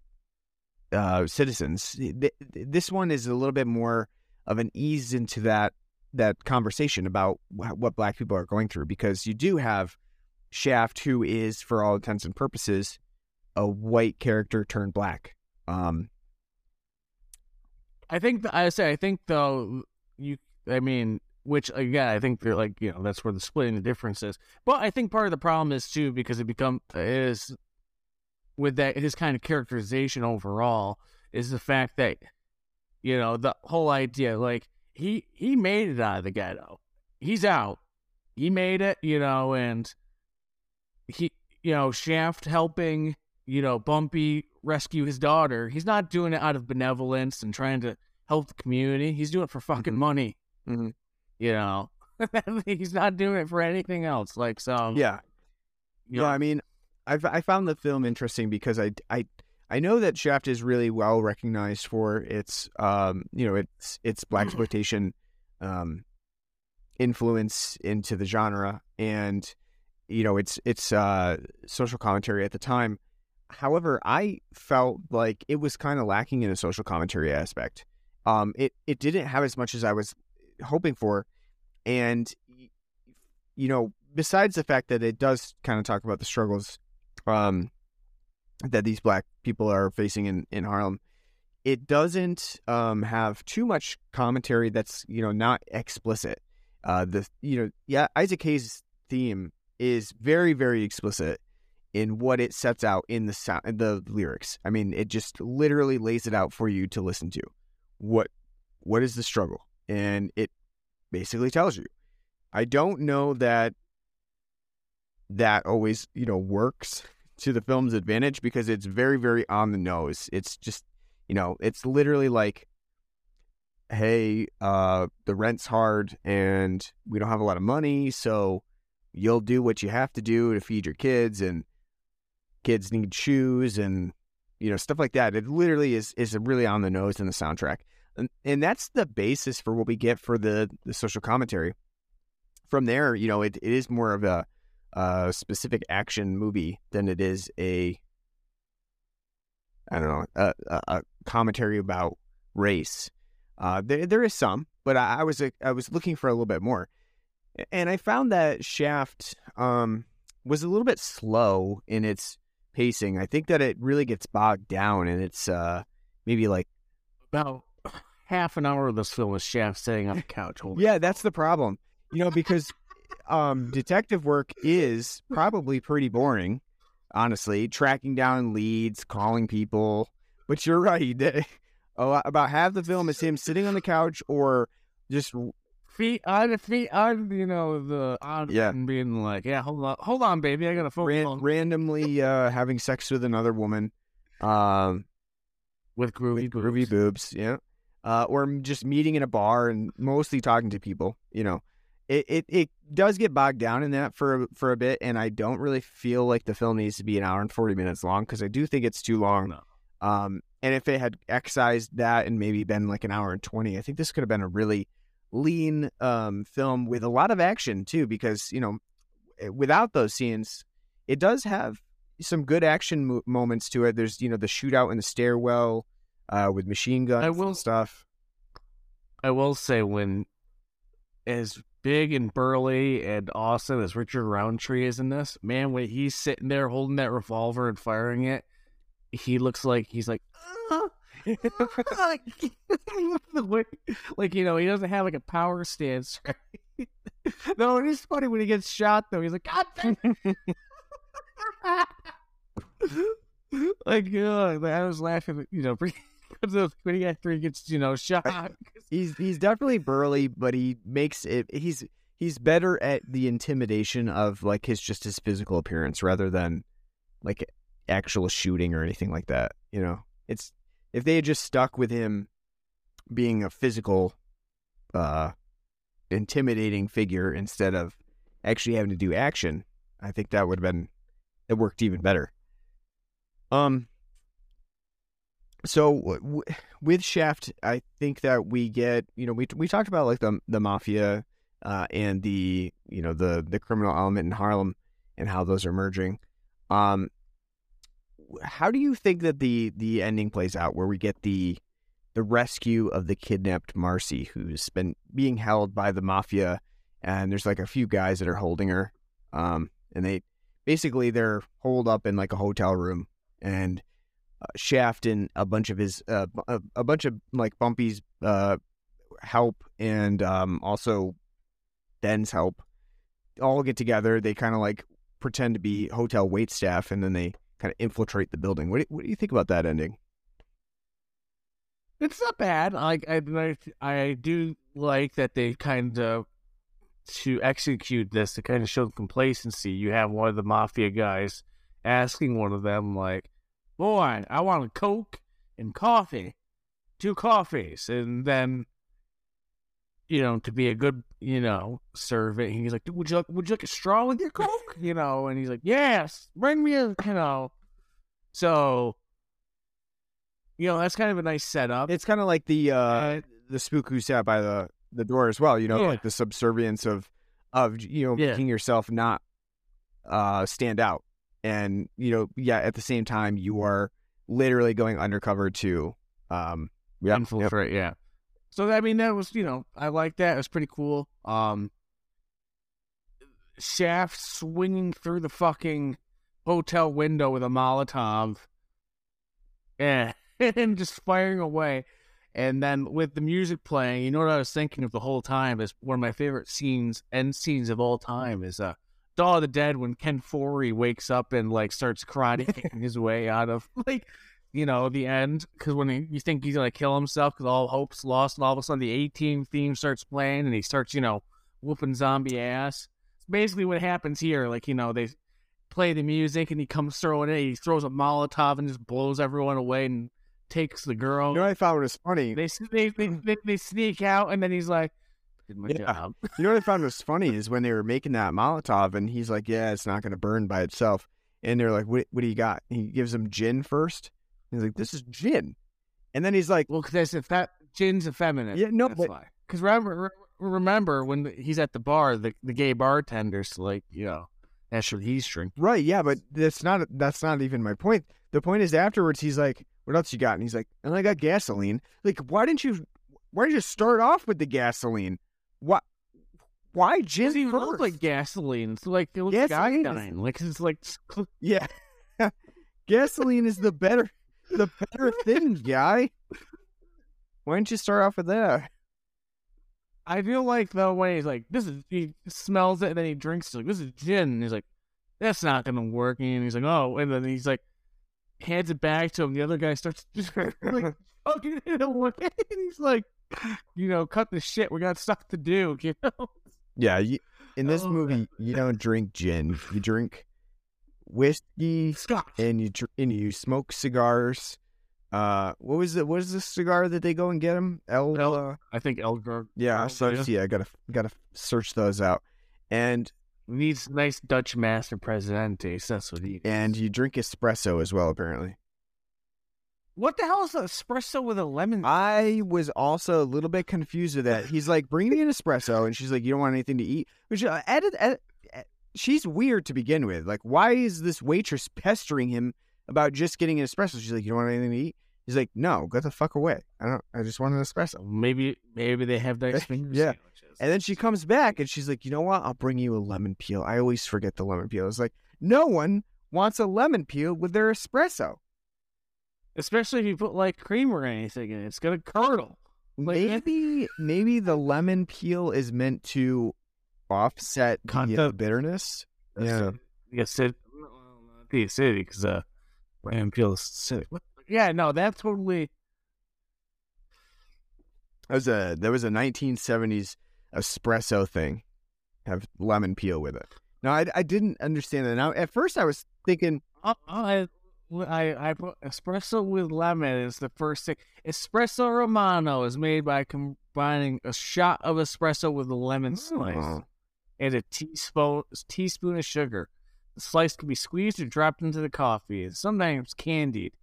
Speaker 3: uh, citizens. Th- th- This one is a little bit more of an ease into that that conversation about what black people are going through because you do have Shaft, who is for all intents and purposes a white character turned black. Um,
Speaker 4: I think th- I say I think though you I mean which again I think they're like you know that's where the splitting the difference is. But I think part of the problem is too because it become is with that his kind of characterization overall is the fact that you know the whole idea like he he made it out of the ghetto. He's out. He made it, you know, and he you know Shaft helping you know Bumpy rescue his daughter. He's not doing it out of benevolence and trying to help the community. He's doing it for fucking
Speaker 3: Mhm.
Speaker 4: money.
Speaker 3: Mhm.
Speaker 4: You know, he's not doing it for anything else. Like so,
Speaker 3: yeah,
Speaker 4: you
Speaker 3: No, I mean, I've I found the film interesting because I I I know that Shaft is really well recognized for its um you know its its blaxploitation um influence into the genre and you know its its uh social commentary at the time. However, I felt like it was kind of lacking in a social commentary aspect. Um, it it didn't have as much as I was hoping for, and you know, besides the fact that it does kind of talk about the struggles um, that these black people are facing in, in Harlem, it doesn't um, have too much commentary that's you know not explicit. Uh, the you know yeah Isaac Hayes' theme is very very explicit in what it sets out in the sound the lyrics. I mean, it just literally lays it out for you to listen to. What what is the struggle? And it basically tells you. I don't know that that always, you know, works to the film's advantage because it's very, very on the nose. It's just, you know, it's literally like, hey, uh, the rent's hard and we don't have a lot of money, so you'll do what you have to do to feed your kids and kids need shoes and you know stuff like that. It literally is is really on the nose in the soundtrack. And, and that's the basis for what we get for the, the social commentary. From there, you know, it, it is more of a, a specific action movie than it is a I don't know a, a, commentary about race. Uh, there there is some, but I, I was I was looking for a little bit more, and I found that Shaft um, was a little bit slow in its pacing. I think that it really gets bogged down, and it's uh, maybe like
Speaker 4: about half an hour of this film is Shaft sitting on the couch. holding-
Speaker 3: Yeah, that's the problem. You know, because um, detective work is probably pretty boring, honestly. Tracking down leads, calling people. But you're right. lot, about half the film is him sitting on the couch or just
Speaker 4: feet on the feet on you know the on
Speaker 3: Yeah.
Speaker 4: and being like yeah hold on hold on baby I got a phone
Speaker 3: ran,
Speaker 4: call
Speaker 3: randomly uh, having sex with another woman. Um,
Speaker 4: with groovy
Speaker 3: with groovy boobs, yeah. Uh, or just meeting in a bar and mostly talking to people. You know, it, it it does get bogged down in that for a- for a bit, and I don't really feel like the film needs to be an hour and forty minutes long because I do think it's too long.
Speaker 4: No.
Speaker 3: Um, and if it had excised that and maybe been like an hour and twenty, I think this could have been a really lean um film with a lot of action too, because you know, eh, without those scenes, it does have some good action mo- moments to it. There's you know the shootout in the stairwell uh, with machine guns
Speaker 4: I
Speaker 3: and
Speaker 4: will-
Speaker 3: stuff.
Speaker 4: I will say when as big and burly and awesome as Richard Roundtree is in this, man, when he's sitting there holding that revolver and firing it, he looks like he's like, "Ah." like, like you know, he doesn't have like a power stance. Right? no, it is funny when he gets shot though. He's like, God damn it." like, uh, I was laughing, you know, when he after gets, you know, shot.
Speaker 3: He's he's definitely burly, but he makes it. He's he's better at the intimidation of like his just his physical appearance rather than like actual shooting or anything like that. You know, it's if they had just stuck with him being a physical, uh, intimidating figure instead of actually having to do action, I think that would have been it worked even better. Um. So w- with Shaft, I think that we get you know we we talked about like the the mafia uh, and the you know the the criminal element in Harlem and how those are merging. Um, how do you think that the the ending plays out, where we get the the rescue of the kidnapped Marcy, who's been being held by the mafia, and there's like a few guys that are holding her, um, and they basically they're holed up in like a hotel room, and Shaft and a bunch of his uh, a, a bunch of like Bumpy's uh, help and um, also Ben's help all get together. They kind of like pretend to be hotel wait staff, and then they kind of infiltrate the building. What do, what do you think about that ending?
Speaker 4: It's not bad. Like I, I, I do like that they kind of to execute this to kind of show complacency. You have one of the mafia guys asking one of them, like, "Boy, I want a coke and coffee, two coffees," and then. You know, to be a good, you know, servant, he's like, "Would you like, would you like a straw with your coke?" You know, and he's like, "Yes, bring me a," you know. So, you know, that's kind of a nice setup.
Speaker 3: It's kind of like the uh,
Speaker 4: Uh,
Speaker 3: the spook who sat by the the door as well. You know,
Speaker 4: Yeah.
Speaker 3: like the subservience of of you know
Speaker 4: Yeah.
Speaker 3: making yourself not uh stand out, and you know, yeah, at the same time you are literally going undercover to um yeah, yep.
Speaker 4: infiltrate. Yeah. So I mean, that was you know, I like that. It was pretty cool. Um, Shaft swinging through the fucking hotel window with a Molotov, yeah, and just firing away. And then with the music playing, you know what I was thinking of the whole time is one of my favorite scenes, end scenes of all time is uh, Dawn of the Dead when Ken Foree wakes up and like starts karate kicking his way out of like you know, the end, because when he, you think he's gonna kill himself because all hope's lost, and all of a sudden the A Team theme starts playing, and he starts, you know, whooping zombie ass. It's basically what happens here. Like, you know, they play the music, and he comes throwing it. He throws a Molotov and just blows everyone away and takes the girl.
Speaker 3: You know what I found was funny?
Speaker 4: they, they, they, they they sneak out, and then he's like, "Did my
Speaker 3: Yeah.
Speaker 4: job."
Speaker 3: You know what I found was funny is when they were making that Molotov, and he's like, "Yeah, it's not going to burn by itself." And they're like, "What? What do you got?" He gives them gin first. He's like, "This is gin," and then he's like,
Speaker 4: Well, because if that gin's effeminate,
Speaker 3: Yeah, no,
Speaker 4: Because remember, re- remember when he's at the bar, the the gay bartender's like, you know, that's what he's drinking.
Speaker 3: "Right, yeah, but that's not that's not even my point. The point is afterwards, he's like, "What else you got?" And he's like, "And I got gasoline." Like, why didn't you? Why didn't you start off with the gasoline? What? Why gin first?
Speaker 4: look like gasoline. It's like it looks
Speaker 3: Gasoline
Speaker 4: iodine. Like it's like
Speaker 3: yeah, gasoline is the better the better thing, guy. Why don't you start off with that?
Speaker 4: I feel like though when he's like, "This is," he smells it and then he drinks. He's like, "This is gin." And he's like, "That's not gonna work." And he's like, "Oh," and then he's like, hands it back to him. The other guy starts like fucking it away. And he's like, "You know, cut the shit. We got stuff to do." You know.
Speaker 3: Yeah, you, in this
Speaker 4: Oh,
Speaker 3: movie, you don't drink gin. You drink whiskey
Speaker 4: Scotch.
Speaker 3: and you and you smoke cigars. Uh, what was it? What is the cigar that they go and get him? El.
Speaker 4: El-
Speaker 3: uh,
Speaker 4: I think Elgar
Speaker 3: yeah,
Speaker 4: El-
Speaker 3: so
Speaker 4: yeah.
Speaker 3: yeah, I gotta gotta search those out. And
Speaker 4: needs nice Dutch Master Presidente. That's what he. Needs.
Speaker 3: and you drink espresso as well, apparently.
Speaker 4: What the hell is an espresso with a lemon?
Speaker 3: I was also a little bit confused with that. He's like, bring me an espresso, and she's like, you don't want anything to eat. Which uh, added, added, she's weird to begin with. Like, why is this waitress pestering him about just getting an espresso? She's like, you don't want anything to eat. He's like, no, get the fuck away. I don't. I just want an espresso.
Speaker 4: maybe maybe they have nice finger
Speaker 3: Yeah.
Speaker 4: sandwiches.
Speaker 3: And then she comes back and she's like, you know what? I'll bring you a lemon peel. I always forget the lemon peel. It's like, no one wants a lemon peel with their espresso.
Speaker 4: Especially if you put like cream or anything in it, it's gonna curdle. Like,
Speaker 3: Maybe, maybe the lemon peel is meant to offset the uh, bitterness. Yeah.
Speaker 4: the acid, well, not the acidity because uh, lemon peel is acidic. What? Yeah, no, that totally.
Speaker 3: That was a there was a 1970s espresso thing, have lemon peel with it. No, I, I didn't understand that. Now at first I was thinking,
Speaker 4: Uh, I, I, I put espresso with lemon is the first thing. Espresso Romano is made by combining a shot of espresso with a lemon slice
Speaker 3: Oh.
Speaker 4: and a teaspoon teaspoon of sugar. The slice can be squeezed or dropped into the coffee, and sometimes candied.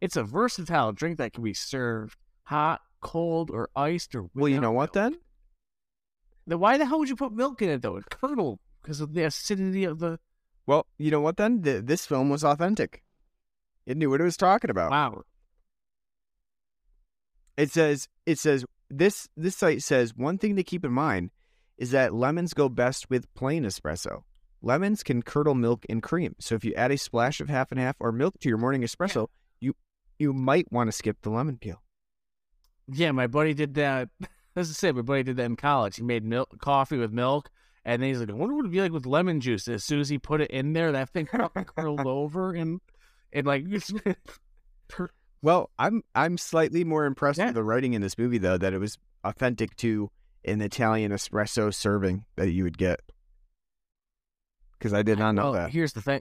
Speaker 4: It's a versatile drink that can be served hot, cold, or iced. Or
Speaker 3: well, you know what
Speaker 4: milk.
Speaker 3: then?
Speaker 4: Then why the hell would you put milk in it though? It curdled because of the acidity of the.
Speaker 3: Well, you know what then? Th this film was authentic. It knew what it was talking about.
Speaker 4: Wow.
Speaker 3: It says it says this this site says one thing to keep in mind is that lemons go best with plain espresso. Lemons can curdle milk and cream. So if you add a splash of half and half or milk to your morning espresso, you you might want to skip the lemon peel.
Speaker 4: Yeah, my buddy did that. As I said, my buddy did that in college. He made milk, coffee with milk, and then he's like, "I wonder what it'd be like with lemon juice." As soon as he put it in there, that thing curled over and and like
Speaker 3: Well, I'm I'm slightly more impressed
Speaker 4: Yeah.
Speaker 3: with the writing in this movie though that it was authentic to an Italian espresso serving that you would get. Because I did not know
Speaker 4: well,
Speaker 3: that.
Speaker 4: Here's the thing.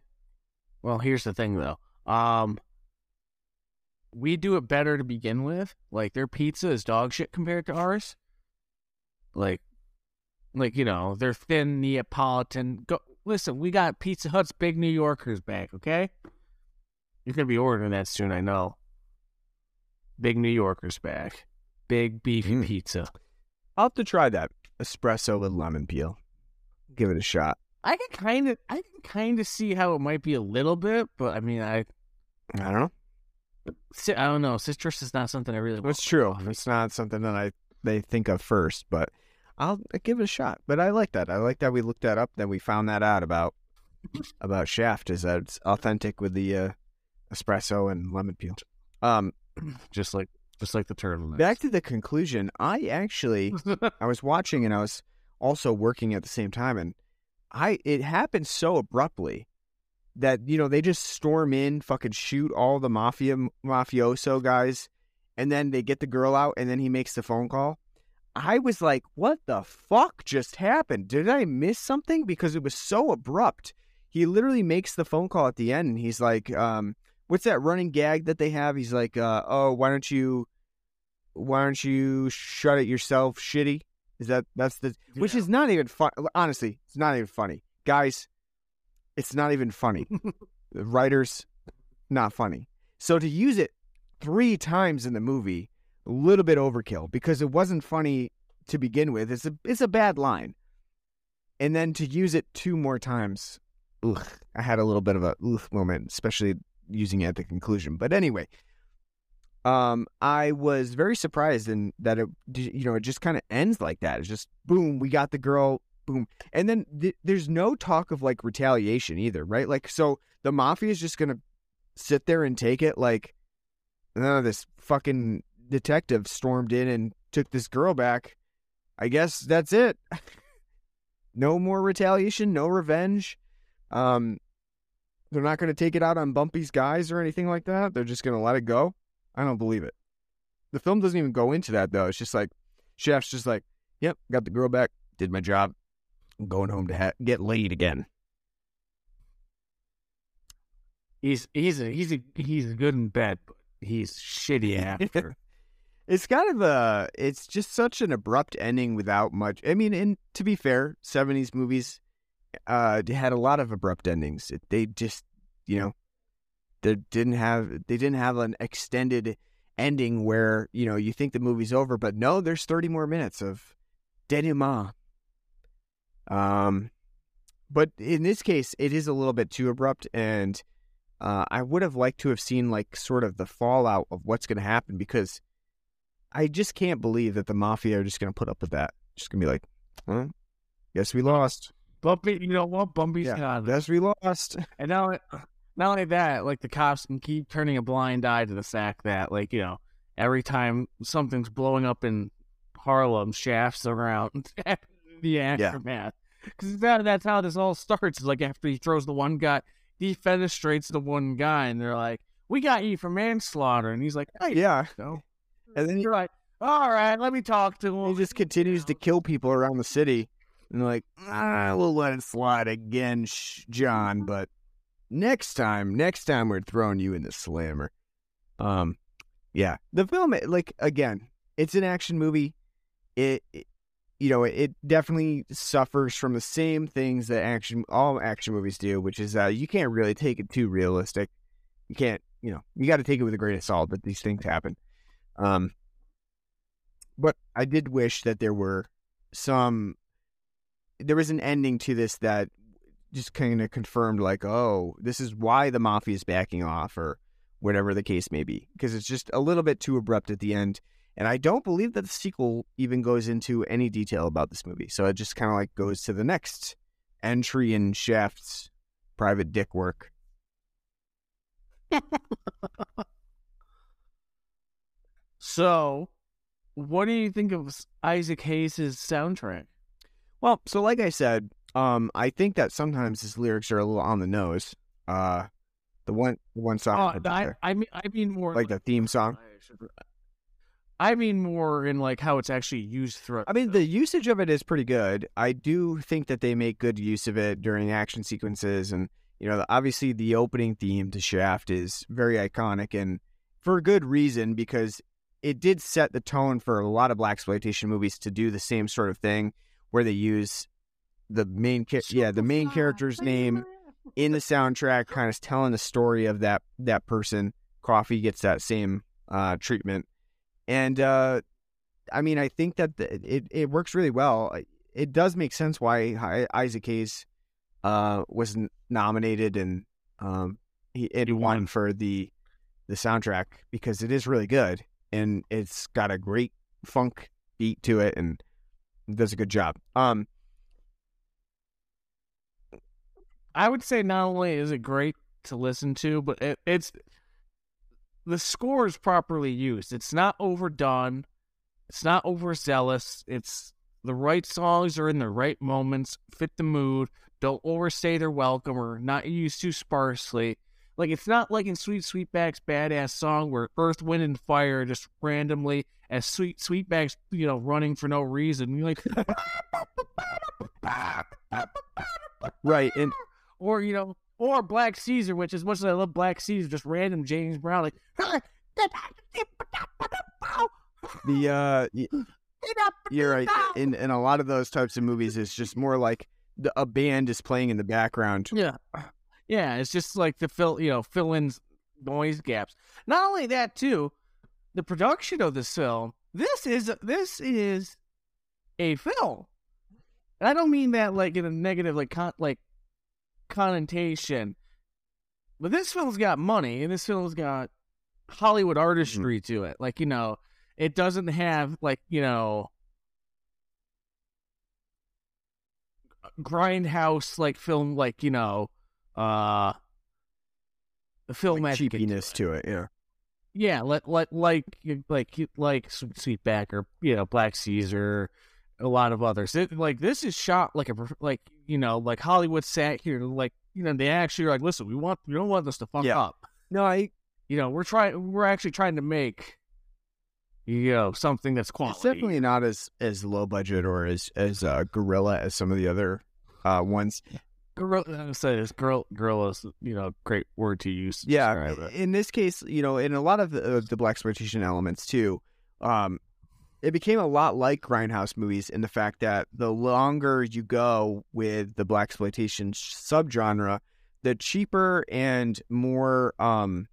Speaker 4: Well, here's the thing though. Um, we do it better to begin with. Like their pizza is dog shit compared to ours. Like, like you know, they're thin Neapolitan. Go listen. We got Pizza Hut's big New Yorkers back. Okay, you're gonna be ordering that soon. I know. Big New Yorkers back. Big beefy
Speaker 3: Mm.
Speaker 4: pizza.
Speaker 3: I'll have to try that espresso with lemon peel. Give it a shot.
Speaker 4: I can kind of, I can kind of see how it might be a little bit, but I mean, I,
Speaker 3: I don't know.
Speaker 4: I don't know. Citrus is not something I really. want
Speaker 3: It's true. It's not something that I they think of first, but I'll give it a shot. But I like that. I like that we looked that up. Then we found that out about about Shaft is that it's authentic with the uh, espresso and lemon peel. Um,
Speaker 4: just like just like the turtlenecks.
Speaker 3: back to the conclusion. I actually I was watching and I was also working at the same time, and I it happened so abruptly that you know they just storm in, fucking shoot all the mafia mafioso guys, and then they get the girl out, and then he makes the phone call. I was like, "What the fuck just happened? Did I miss something?" Because it was so abrupt. He literally makes the phone call at the end, and he's like, um, "What's that running gag that they have?" He's like, uh, "Oh, why don't you, why don't you shut it yourself, shitty?" Is that that's the which is not even fun. Honestly, it's not even funny, guys. It's not even funny. the writers, not funny. So to use it three times in the movie, a little bit overkill because it wasn't funny to begin with. It's a it's a bad line, and then to use it two more times, ugh, I had a little bit of a ugh moment, especially using it at the conclusion. But anyway, um, I was very surprised in that it, you know, it just kind of ends like that. It's just boom, we got the girl, boom, and then th- there's no talk of like retaliation either, right? Like, so the mafia is just gonna sit there and take it, like of this fucking detective stormed in and took this girl back, I guess that's it. no more retaliation, no revenge. Um, they're not going to take it out on Bumpy's guys or anything like that. They're just going to let it go. I don't believe it. The film doesn't even go into that though. It's just like Shaft's just like, "Yep, got the girl back, did my job. I'm going home to ha- get laid again."
Speaker 4: He's he's a he's a he's good in bed, but he's shitty after.
Speaker 3: It's kind of a, it's just such an abrupt ending without much. I mean, and to be fair, 70s movies uh had a lot of abrupt endings. They just, you know, they didn't have they didn't have an extended ending where, you know, you think the movie's over, but no, there's 30 more minutes of denouement. Um but in this case, it is a little bit too abrupt and uh, I would have liked to have seen like sort of the fallout of what's going to happen because I just can't believe that the mafia are just going to put up with that. Just going to be like, huh? Guess we lost.
Speaker 4: Bumpy, you know what? Bumpy's
Speaker 3: Yeah,
Speaker 4: got it.
Speaker 3: Guess we lost.
Speaker 4: And not, not only that, like the cops can keep turning a blind eye to the fact that, like, you know, every time something's blowing up in Harlem, Shaft's around the aftermath. Because that, that's how this all starts. Like after he throws the one guy, defenestrates the one guy, and they're like, "We got you for manslaughter," and he's like, "Hey,
Speaker 3: Yeah.
Speaker 4: no."
Speaker 3: And then
Speaker 4: You're like, "All right, let me talk to him."
Speaker 3: he just continues to kill people around the city. And like, ah, we'll let it slide again, Sh- John, but next time, next time we're throwing you in the slammer. Um, yeah, the film, like again, it's an action movie. It, it you know, it definitely suffers from the same things that action, all action movies do, which is uh, you can't really take it too realistic. You can't, you know, you got to take it with a grain of salt that these things happen. Um, but I did wish that there were some there was an ending to this that just kind of confirmed like oh this is why the mafia is backing off or whatever the case may be because it's just a little bit too abrupt at the end and i don't believe that the sequel even goes into any detail about this movie so it just kind of like goes to the next entry in shaft's private dick work
Speaker 4: So, what do you think of Isaac Hayes' soundtrack?
Speaker 3: Well so like i said um i think that sometimes his lyrics are a little on the nose uh the one the one song
Speaker 4: Oh, I. I mean, I mean more
Speaker 3: like the theme song
Speaker 4: I mean more in like how it's actually used throughout.
Speaker 3: I mean, the usage of it is pretty good. I do think that they make good use of it during action sequences, and you know, obviously the opening theme to Shaft is very iconic, and for a good reason because it did set the tone for a lot of blaxploitation movies to do the same sort of thing, where they use the main yeah the main character's name in the soundtrack, kind of telling the story of that that person. Coffy gets that same uh, treatment, and uh, I mean, I think that the, it it works really well. It does make sense why Isaac Hayes uh, was n- nominated and um, he it
Speaker 4: He
Speaker 3: won
Speaker 4: won.
Speaker 3: for the the soundtrack because it is really good and it's got a great funk beat to it and does a good job. Um,
Speaker 4: I would say not only is it great to listen to, but it, it's the score is properly used. It's not overdone. It's not overzealous. It's the right songs are in the right moments, fit the mood. Don't overstay their welcome or not used too sparsely. Like it's not like in Sweet Sweetback's Baadasssss Song where Earth, Wind, and Fire just randomly as Sweet Sweetback's you know running for no reason. You're like,
Speaker 3: right, and
Speaker 4: or you know, or Black Caesar, which as much as I love Black Caesar, just random James Brown like.
Speaker 3: the uh, y- you're right. In in a lot of those types of movies, it's just more like the, a band is playing in the background.
Speaker 4: Yeah, yeah, it's just like the fill you know fill in noise gaps. Not only that, too, the production of this film. This is this is a film, and I don't mean that like in a negative like con- like connotation. But this film's got money, and this film's got Hollywood mm-hmm. artistry to it. Like you know, it doesn't have like you know grindhouse like film like you know uh the film
Speaker 3: Like cheapiness to it. Yeah.
Speaker 4: yeah, let let like like like Sweetback or you know Black Caesar, a lot of others. It, like this is shot like a like you know like Hollywood sat here like you know they actually are like listen we want we don't want this to fuck
Speaker 3: Yeah.
Speaker 4: up.
Speaker 3: No, I
Speaker 4: You know we're trying we're actually trying to make you know something that's quality.
Speaker 3: It's definitely not as as low budget or as as uh, guerrilla as some of the other uh, ones.
Speaker 4: Gorilla. I would say this girl gorillas you know great word to use.
Speaker 3: Yeah, in this case, you know, in a lot of the, of the blaxploitation elements too, um, it became a lot like grindhouse movies in the fact that the longer you go with the blaxploitation subgenre, the cheaper and more um,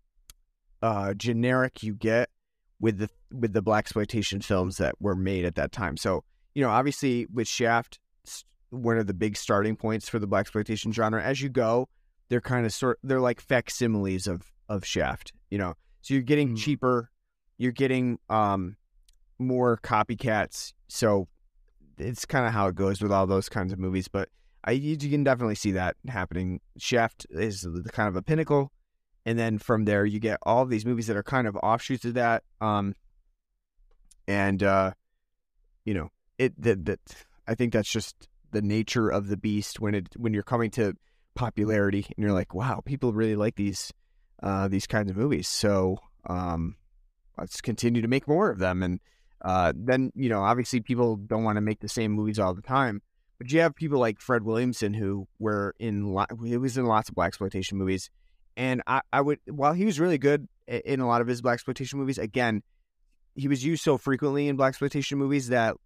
Speaker 3: uh, generic you get with the with the blaxploitation films that were made at that time. So you know, obviously with Shaft, one of the big starting points for the blaxploitation genre. As you go, they're kind of sort they're like facsimiles of of Shaft, you know. So you're getting
Speaker 4: Mhm.
Speaker 3: cheaper, you're getting um more copycats. So it's kind of how it goes with all those kinds of movies, but I you you can definitely see that happening. Shaft is the kind of a pinnacle and then from there you get all these movies that are kind of offshoots of that um and uh you know, it that that I think that's just the nature of the beast when it when you're coming to popularity and you're like, wow, people really like these uh these kinds of movies. So um let's continue to make more of them and uh then, you know, obviously people don't want to make the same movies all the time. But you have people like Fred Williamson who were in lo- he was in lots of blaxploitation movies. And I, I would while he was really good in a lot of his blaxploitation movies, again, he was used so frequently in blaxploitation movies that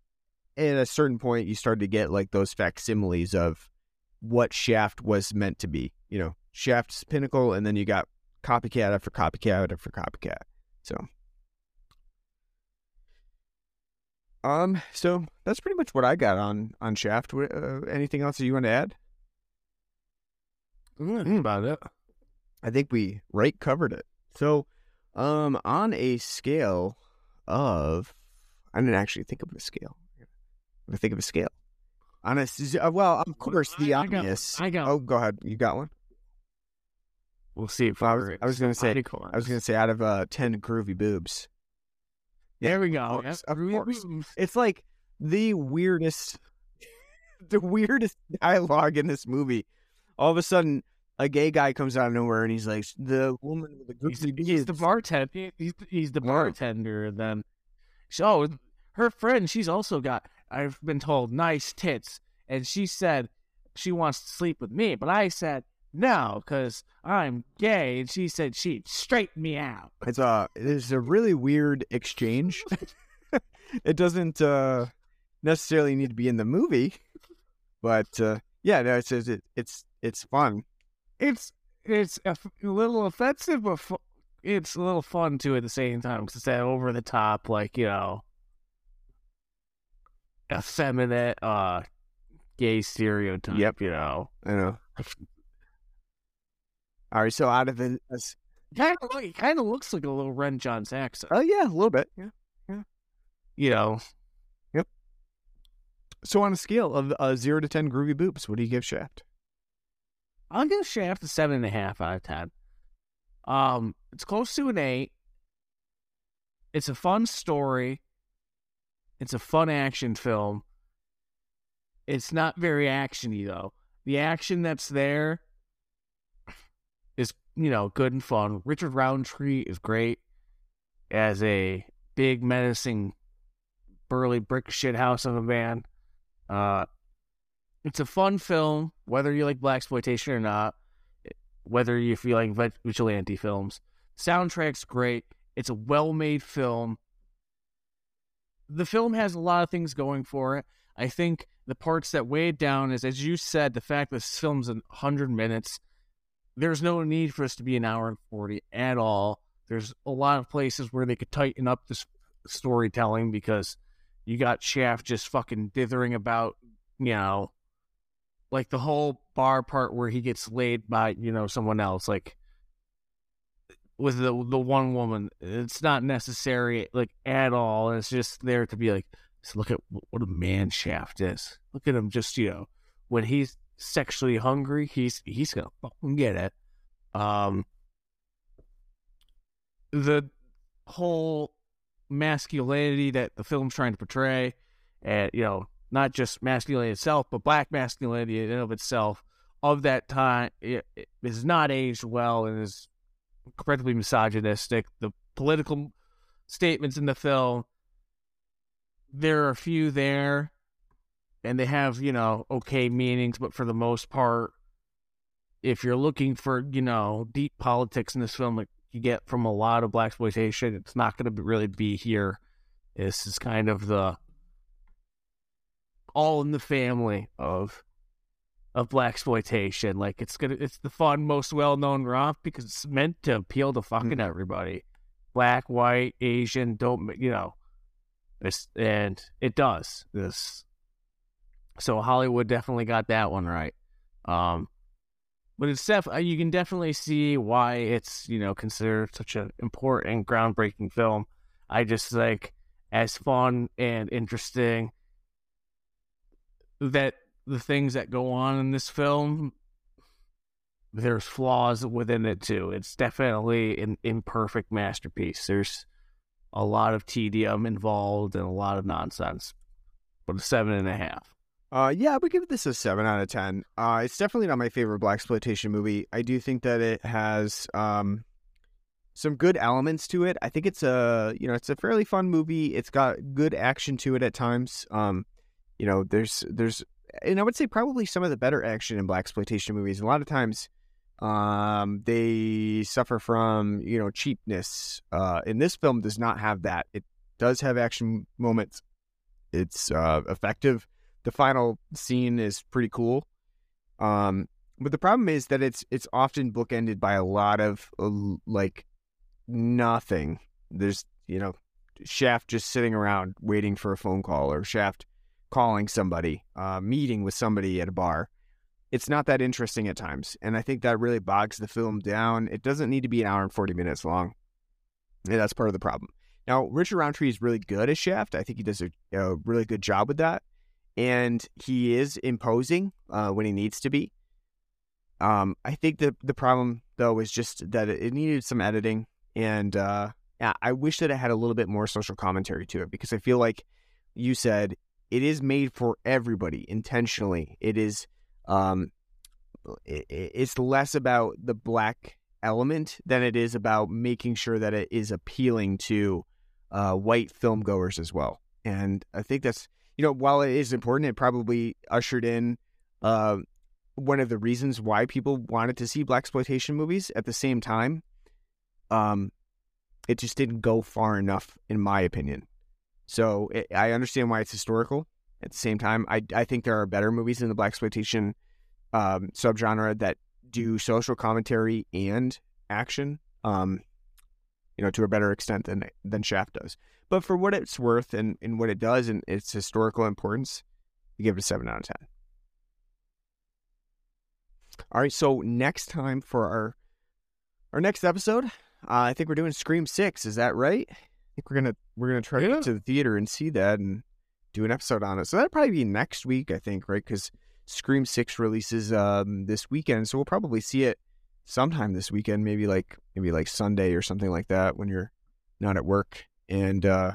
Speaker 3: at a certain point you started to get like those facsimiles of what Shaft was meant to be. You know, Shaft's pinnacle, and then you got copycat after copycat after copycat. So, um, so that's pretty much what I got on on Shaft. Uh, anything else that you want to add?
Speaker 4: Mm, about it.
Speaker 3: I think we right covered it. So, um, on a scale of, I didn't actually think of a scale. I'm think of a scale. On a, s- uh, well, of course, the
Speaker 4: I- I got one.
Speaker 3: obvious.
Speaker 4: I got
Speaker 3: Oh, go ahead. You got one.
Speaker 4: We'll see if
Speaker 3: Well, I was- I was gonna say-
Speaker 4: icons.
Speaker 3: I was gonna say out of uh ten groovy boobs.
Speaker 4: There we
Speaker 3: of
Speaker 4: go.
Speaker 3: course,
Speaker 4: Yep.
Speaker 3: of course. It's like the weirdest, the weirdest dialogue in this movie. All of a sudden, a gay guy comes out of nowhere and he's like, "The woman with the
Speaker 4: He's,
Speaker 3: groovy
Speaker 4: he's the bartender. He's he's the bartender. And then, so her friend, she's also got. I've been told nice tits, and she said she wants to sleep with me, but I said no because I'm gay, and she said she'd straighten me out.
Speaker 3: It's a it's a really weird exchange. it doesn't uh, necessarily need to be in the movie, but uh, yeah, no, it's it's it's it's fun.
Speaker 4: It's it's a, f- a little offensive, but it's a little fun too at the same time because it's that over the top, like you know, effeminate, uh, gay stereotype.
Speaker 3: Yep.
Speaker 4: you know.
Speaker 3: I know. All right, so out of the,
Speaker 4: kind of like, kind of looks like a little Ren John Saxon.
Speaker 3: oh yeah, a little bit. Yeah. Yeah.
Speaker 4: You know, Yep.
Speaker 3: So on a scale of uh, zero to ten groovy boobs, what do you give Shaft?
Speaker 4: I'll give Shaft a seven and a half out of ten. Um, it's close to an eight. It's a fun story. It's a fun action film. It's not very actiony though. The action that's there is, you know, good and fun. Richard Roundtree is great as a big menacing burly brick shit house of a man. Uh it's a fun film, whether you like blaxploitation or not, whether you feel like vigilante films. Soundtrack's great. It's a well-made film. The film has a lot of things going for it. I think the parts that weigh it down is, as you said, the fact that this film's in 100 minutes. There's no need for us to be an hour and 40 at all. There's a lot of places where they could tighten up this storytelling because you got Shaft just fucking dithering about, you know, like the whole bar part where he gets laid by, you know, someone else, like with the the one woman. It's not necessary like at all. It's just there to be like, look at what a man Shaft is. Look at him just, you know, when he's sexually hungry, he's he's gonna fucking get it. Um the whole masculinity that the film's trying to portray, and you know, not just masculinity itself, but black masculinity in and of itself of that time it, it is not aged well and is incredibly misogynistic. The political statements in the film, there are a few there, and they have you know okay meanings, but for the most part, if you're looking for you know deep politics in this film, like you get from a lot of blaxploitation, it's not going to really be here. This is kind of the all in the family of of blaxploitation. Like it's gonna it's the fun, most well known romp because it's meant to appeal to fucking
Speaker 3: Mm-hmm.
Speaker 4: everybody. Black, white, Asian, don't you know. It's, and it does. This so Hollywood definitely got that one right. Um but it's def- uh, you can definitely see why it's, you know, considered such an important groundbreaking film. I just think as fun and interesting that the things that go on in this film there's flaws within it too it's definitely an imperfect masterpiece there's a lot of tedium involved and a lot of nonsense but a seven and a half
Speaker 3: Uh, yeah, I would give this a seven out of ten. Uh, it's definitely not my favorite blaxploitation movie. I do think that it has um some good elements to it. I think it's a you know it's a fairly fun movie. It's got good action to it at times. Um, you know, there's there's and I would say probably some of the better action in blaxploitation movies. A lot of times, um, they suffer from you know cheapness. Uh, and this film does not have that. It does have action moments. It's uh effective the final scene is pretty cool. Um, but the problem is that it's it's often bookended by a lot of uh, like nothing. There's you know Shaft just sitting around waiting for a phone call or Shaft calling somebody, uh, meeting with somebody at a bar. It's not that interesting at times, and I think that really bogs the film down. It doesn't need to be an hour and forty minutes long. And that's part of the problem. Now, Richard Roundtree is really good as Shaft. I think he does a, a really good job with that and he is imposing uh, when he needs to be. Um, I think the the problem though is just that it, it needed some editing, and uh, I wish that it had a little bit more social commentary to it because I feel like you said it is made for everybody intentionally. It is, um, it, it's less about the black element than it is about making sure that it is appealing to uh, white film goers as well. And I think that's you know, while it is important, it probably ushered in uh, one of the reasons why people wanted to see blaxploitation movies. At the same time, um, it just didn't go far enough, in my opinion. So it, I understand why it's historical. At the same time, I I think there are better movies in the blaxploitation um, subgenre that do social commentary and action. Um, you know, to a better extent than than Shaft does. But for what it's worth and, and what it does and its historical importance, you give it a seven out of ten. All right, so next time for our our next episode, uh, I think we're doing Scream Six. Is that right? I think we're gonna we're gonna try to
Speaker 4: Yeah.
Speaker 3: get to the theater and see that and do an episode on it. So that'll probably be next week, I think, right? Because Scream Six releases um, this weekend, so we'll probably see it sometime this weekend, maybe like maybe like Sunday or something like that when you're not at work, and uh,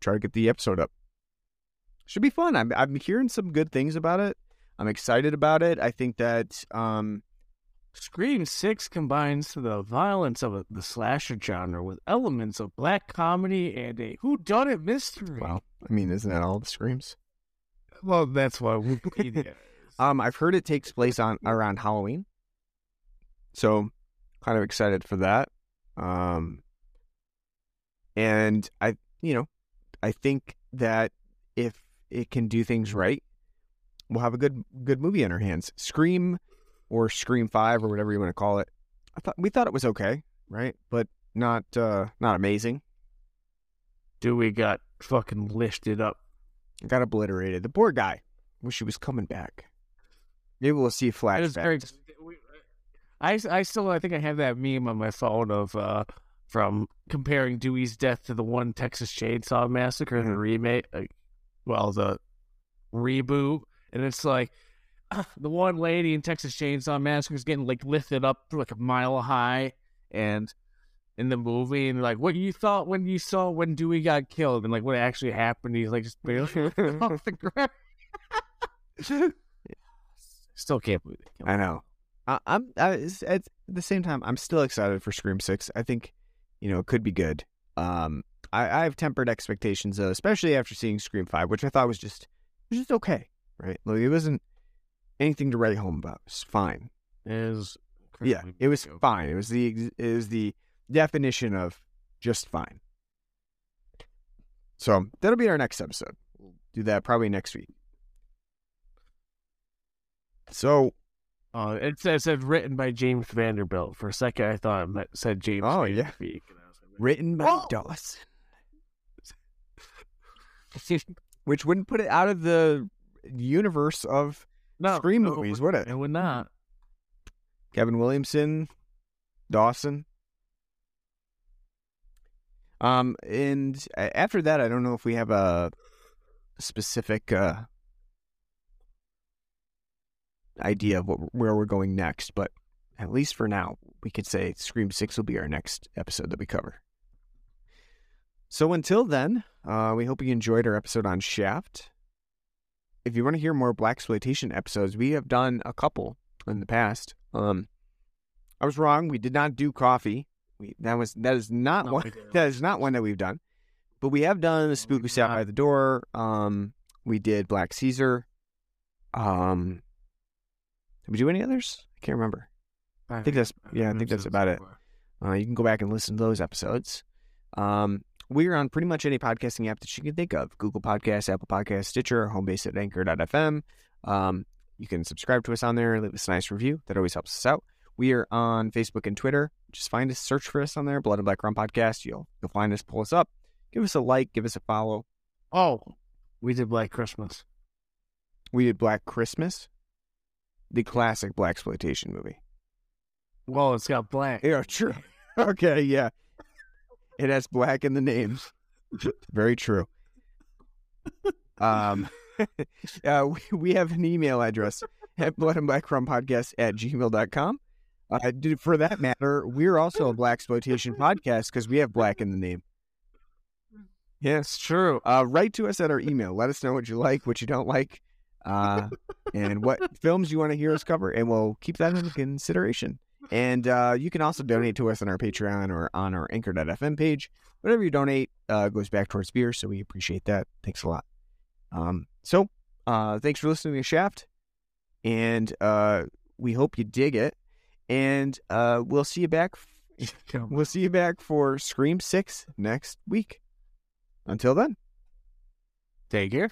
Speaker 3: try to get the episode up. Should be fun. I'm I'm hearing some good things about it. I'm excited about it. I think that um,
Speaker 4: Scream 6 combines the violence of a, the slasher genre with elements of black comedy and a whodunit mystery.
Speaker 3: well, I mean, isn't that all the screams?
Speaker 4: well that's what Wikipedia.
Speaker 3: Um, I've heard it takes place on around Halloween, so kind of excited for that. Um, and I, you know, I think that if it can do things right, we'll have a good good movie in our hands. Scream or Scream Five or whatever you want to call it. I thought we thought it was okay, right? But not uh not amazing.
Speaker 4: Dewey got fucking lifted up.
Speaker 3: Got obliterated. The poor guy. Wish he was coming back. Maybe we'll see a
Speaker 4: That is very.
Speaker 3: flashback.
Speaker 4: I, I still I think I have that meme on my phone of uh from comparing Dewey's death to the one Texas Chainsaw Massacre, the
Speaker 3: Mhm.
Speaker 4: remake, like, well the reboot, and it's like the one lady in Texas Chainsaw Massacre is getting like lifted up like a mile high, and in the movie and like what you thought when you saw when Dewey got killed and like what actually happened. He's like just barely off the ground. Still can't believe it.
Speaker 3: I know. I, I'm I, it's, it's, at the same time. I'm still excited for Scream Six. I think, you know, it could be good. Um, I, I have tempered expectations, though, especially after seeing Scream Five, which I thought was just was just okay, right? Like it wasn't anything to write home about. It's fine.
Speaker 4: Is
Speaker 3: Yeah, it was fine. It was the it was the definition of just fine. So that'll be our next episode. We'll do that probably next week. So
Speaker 4: Uh, it says it's written by James Vanderbilt. For a second, I thought it said James.
Speaker 3: Oh,
Speaker 4: Van
Speaker 3: yeah.
Speaker 4: Der Beek, and I was like,
Speaker 3: written by
Speaker 4: Oh!
Speaker 3: Dawson, which wouldn't put it out of the universe of
Speaker 4: no,
Speaker 3: Scream
Speaker 4: no,
Speaker 3: movies, would it?
Speaker 4: It would not.
Speaker 3: Kevin Williamson, Dawson. Um, and after that, I don't know if we have a specific uh, idea of what, where we're going next, but at least for now, we could say Scream Six will be our next episode that we cover. So until then, uh, we hope you enjoyed our episode on Shaft. If you want to hear more blaxploitation episodes, we have done a couple in the past. Um, I was wrong. We did not do Coffy. We that was that is not
Speaker 4: No,
Speaker 3: one that is not one that we've done. But we have done the spook
Speaker 4: who
Speaker 3: sat by the door. Um, we did Black Caesar. Um, did we do any others? I can't remember. I think that's yeah. I think that's about it. Uh, you can go back and listen to those episodes. Um, we're on pretty much any podcasting app that you can think of Google Podcasts, Apple Podcasts, Stitcher, home base at anchor.fm. Um, you can subscribe to us on there, leave us a nice review. That always helps us out. We are on Facebook and Twitter. Just find us, search for us on there, Blood and Black Rum Podcast. You'll, you'll find us, pull us up. Give us a like, give us a follow.
Speaker 4: Oh, we did Black Christmas.
Speaker 3: We did Black Christmas, the classic Blaxploitation movie.
Speaker 4: Well, it's got black.
Speaker 3: Yeah, true. okay, yeah. It has black in the names. Very true. Um, uh, we, we have an email address at blood and black rum podcast at gmail.com. Uh, dude, for that matter, we're also a blaxploitation podcast because we have black in the name. Yes,
Speaker 4: True.
Speaker 3: uh, write to us at our email. Let us know what you like, what you don't like, uh, and what films you want to hear us cover, and we'll keep that in consideration. And uh, you can also donate to us on our Patreon or on our Anchor.fm page. Whatever you donate uh, goes back towards beer, so we appreciate that. Thanks a lot. Um, so, uh, thanks for listening to Shaft, and uh, we hope you dig it. And uh, we'll see you back. We'll see you back for Scream Six next week. Until then.
Speaker 4: Take care.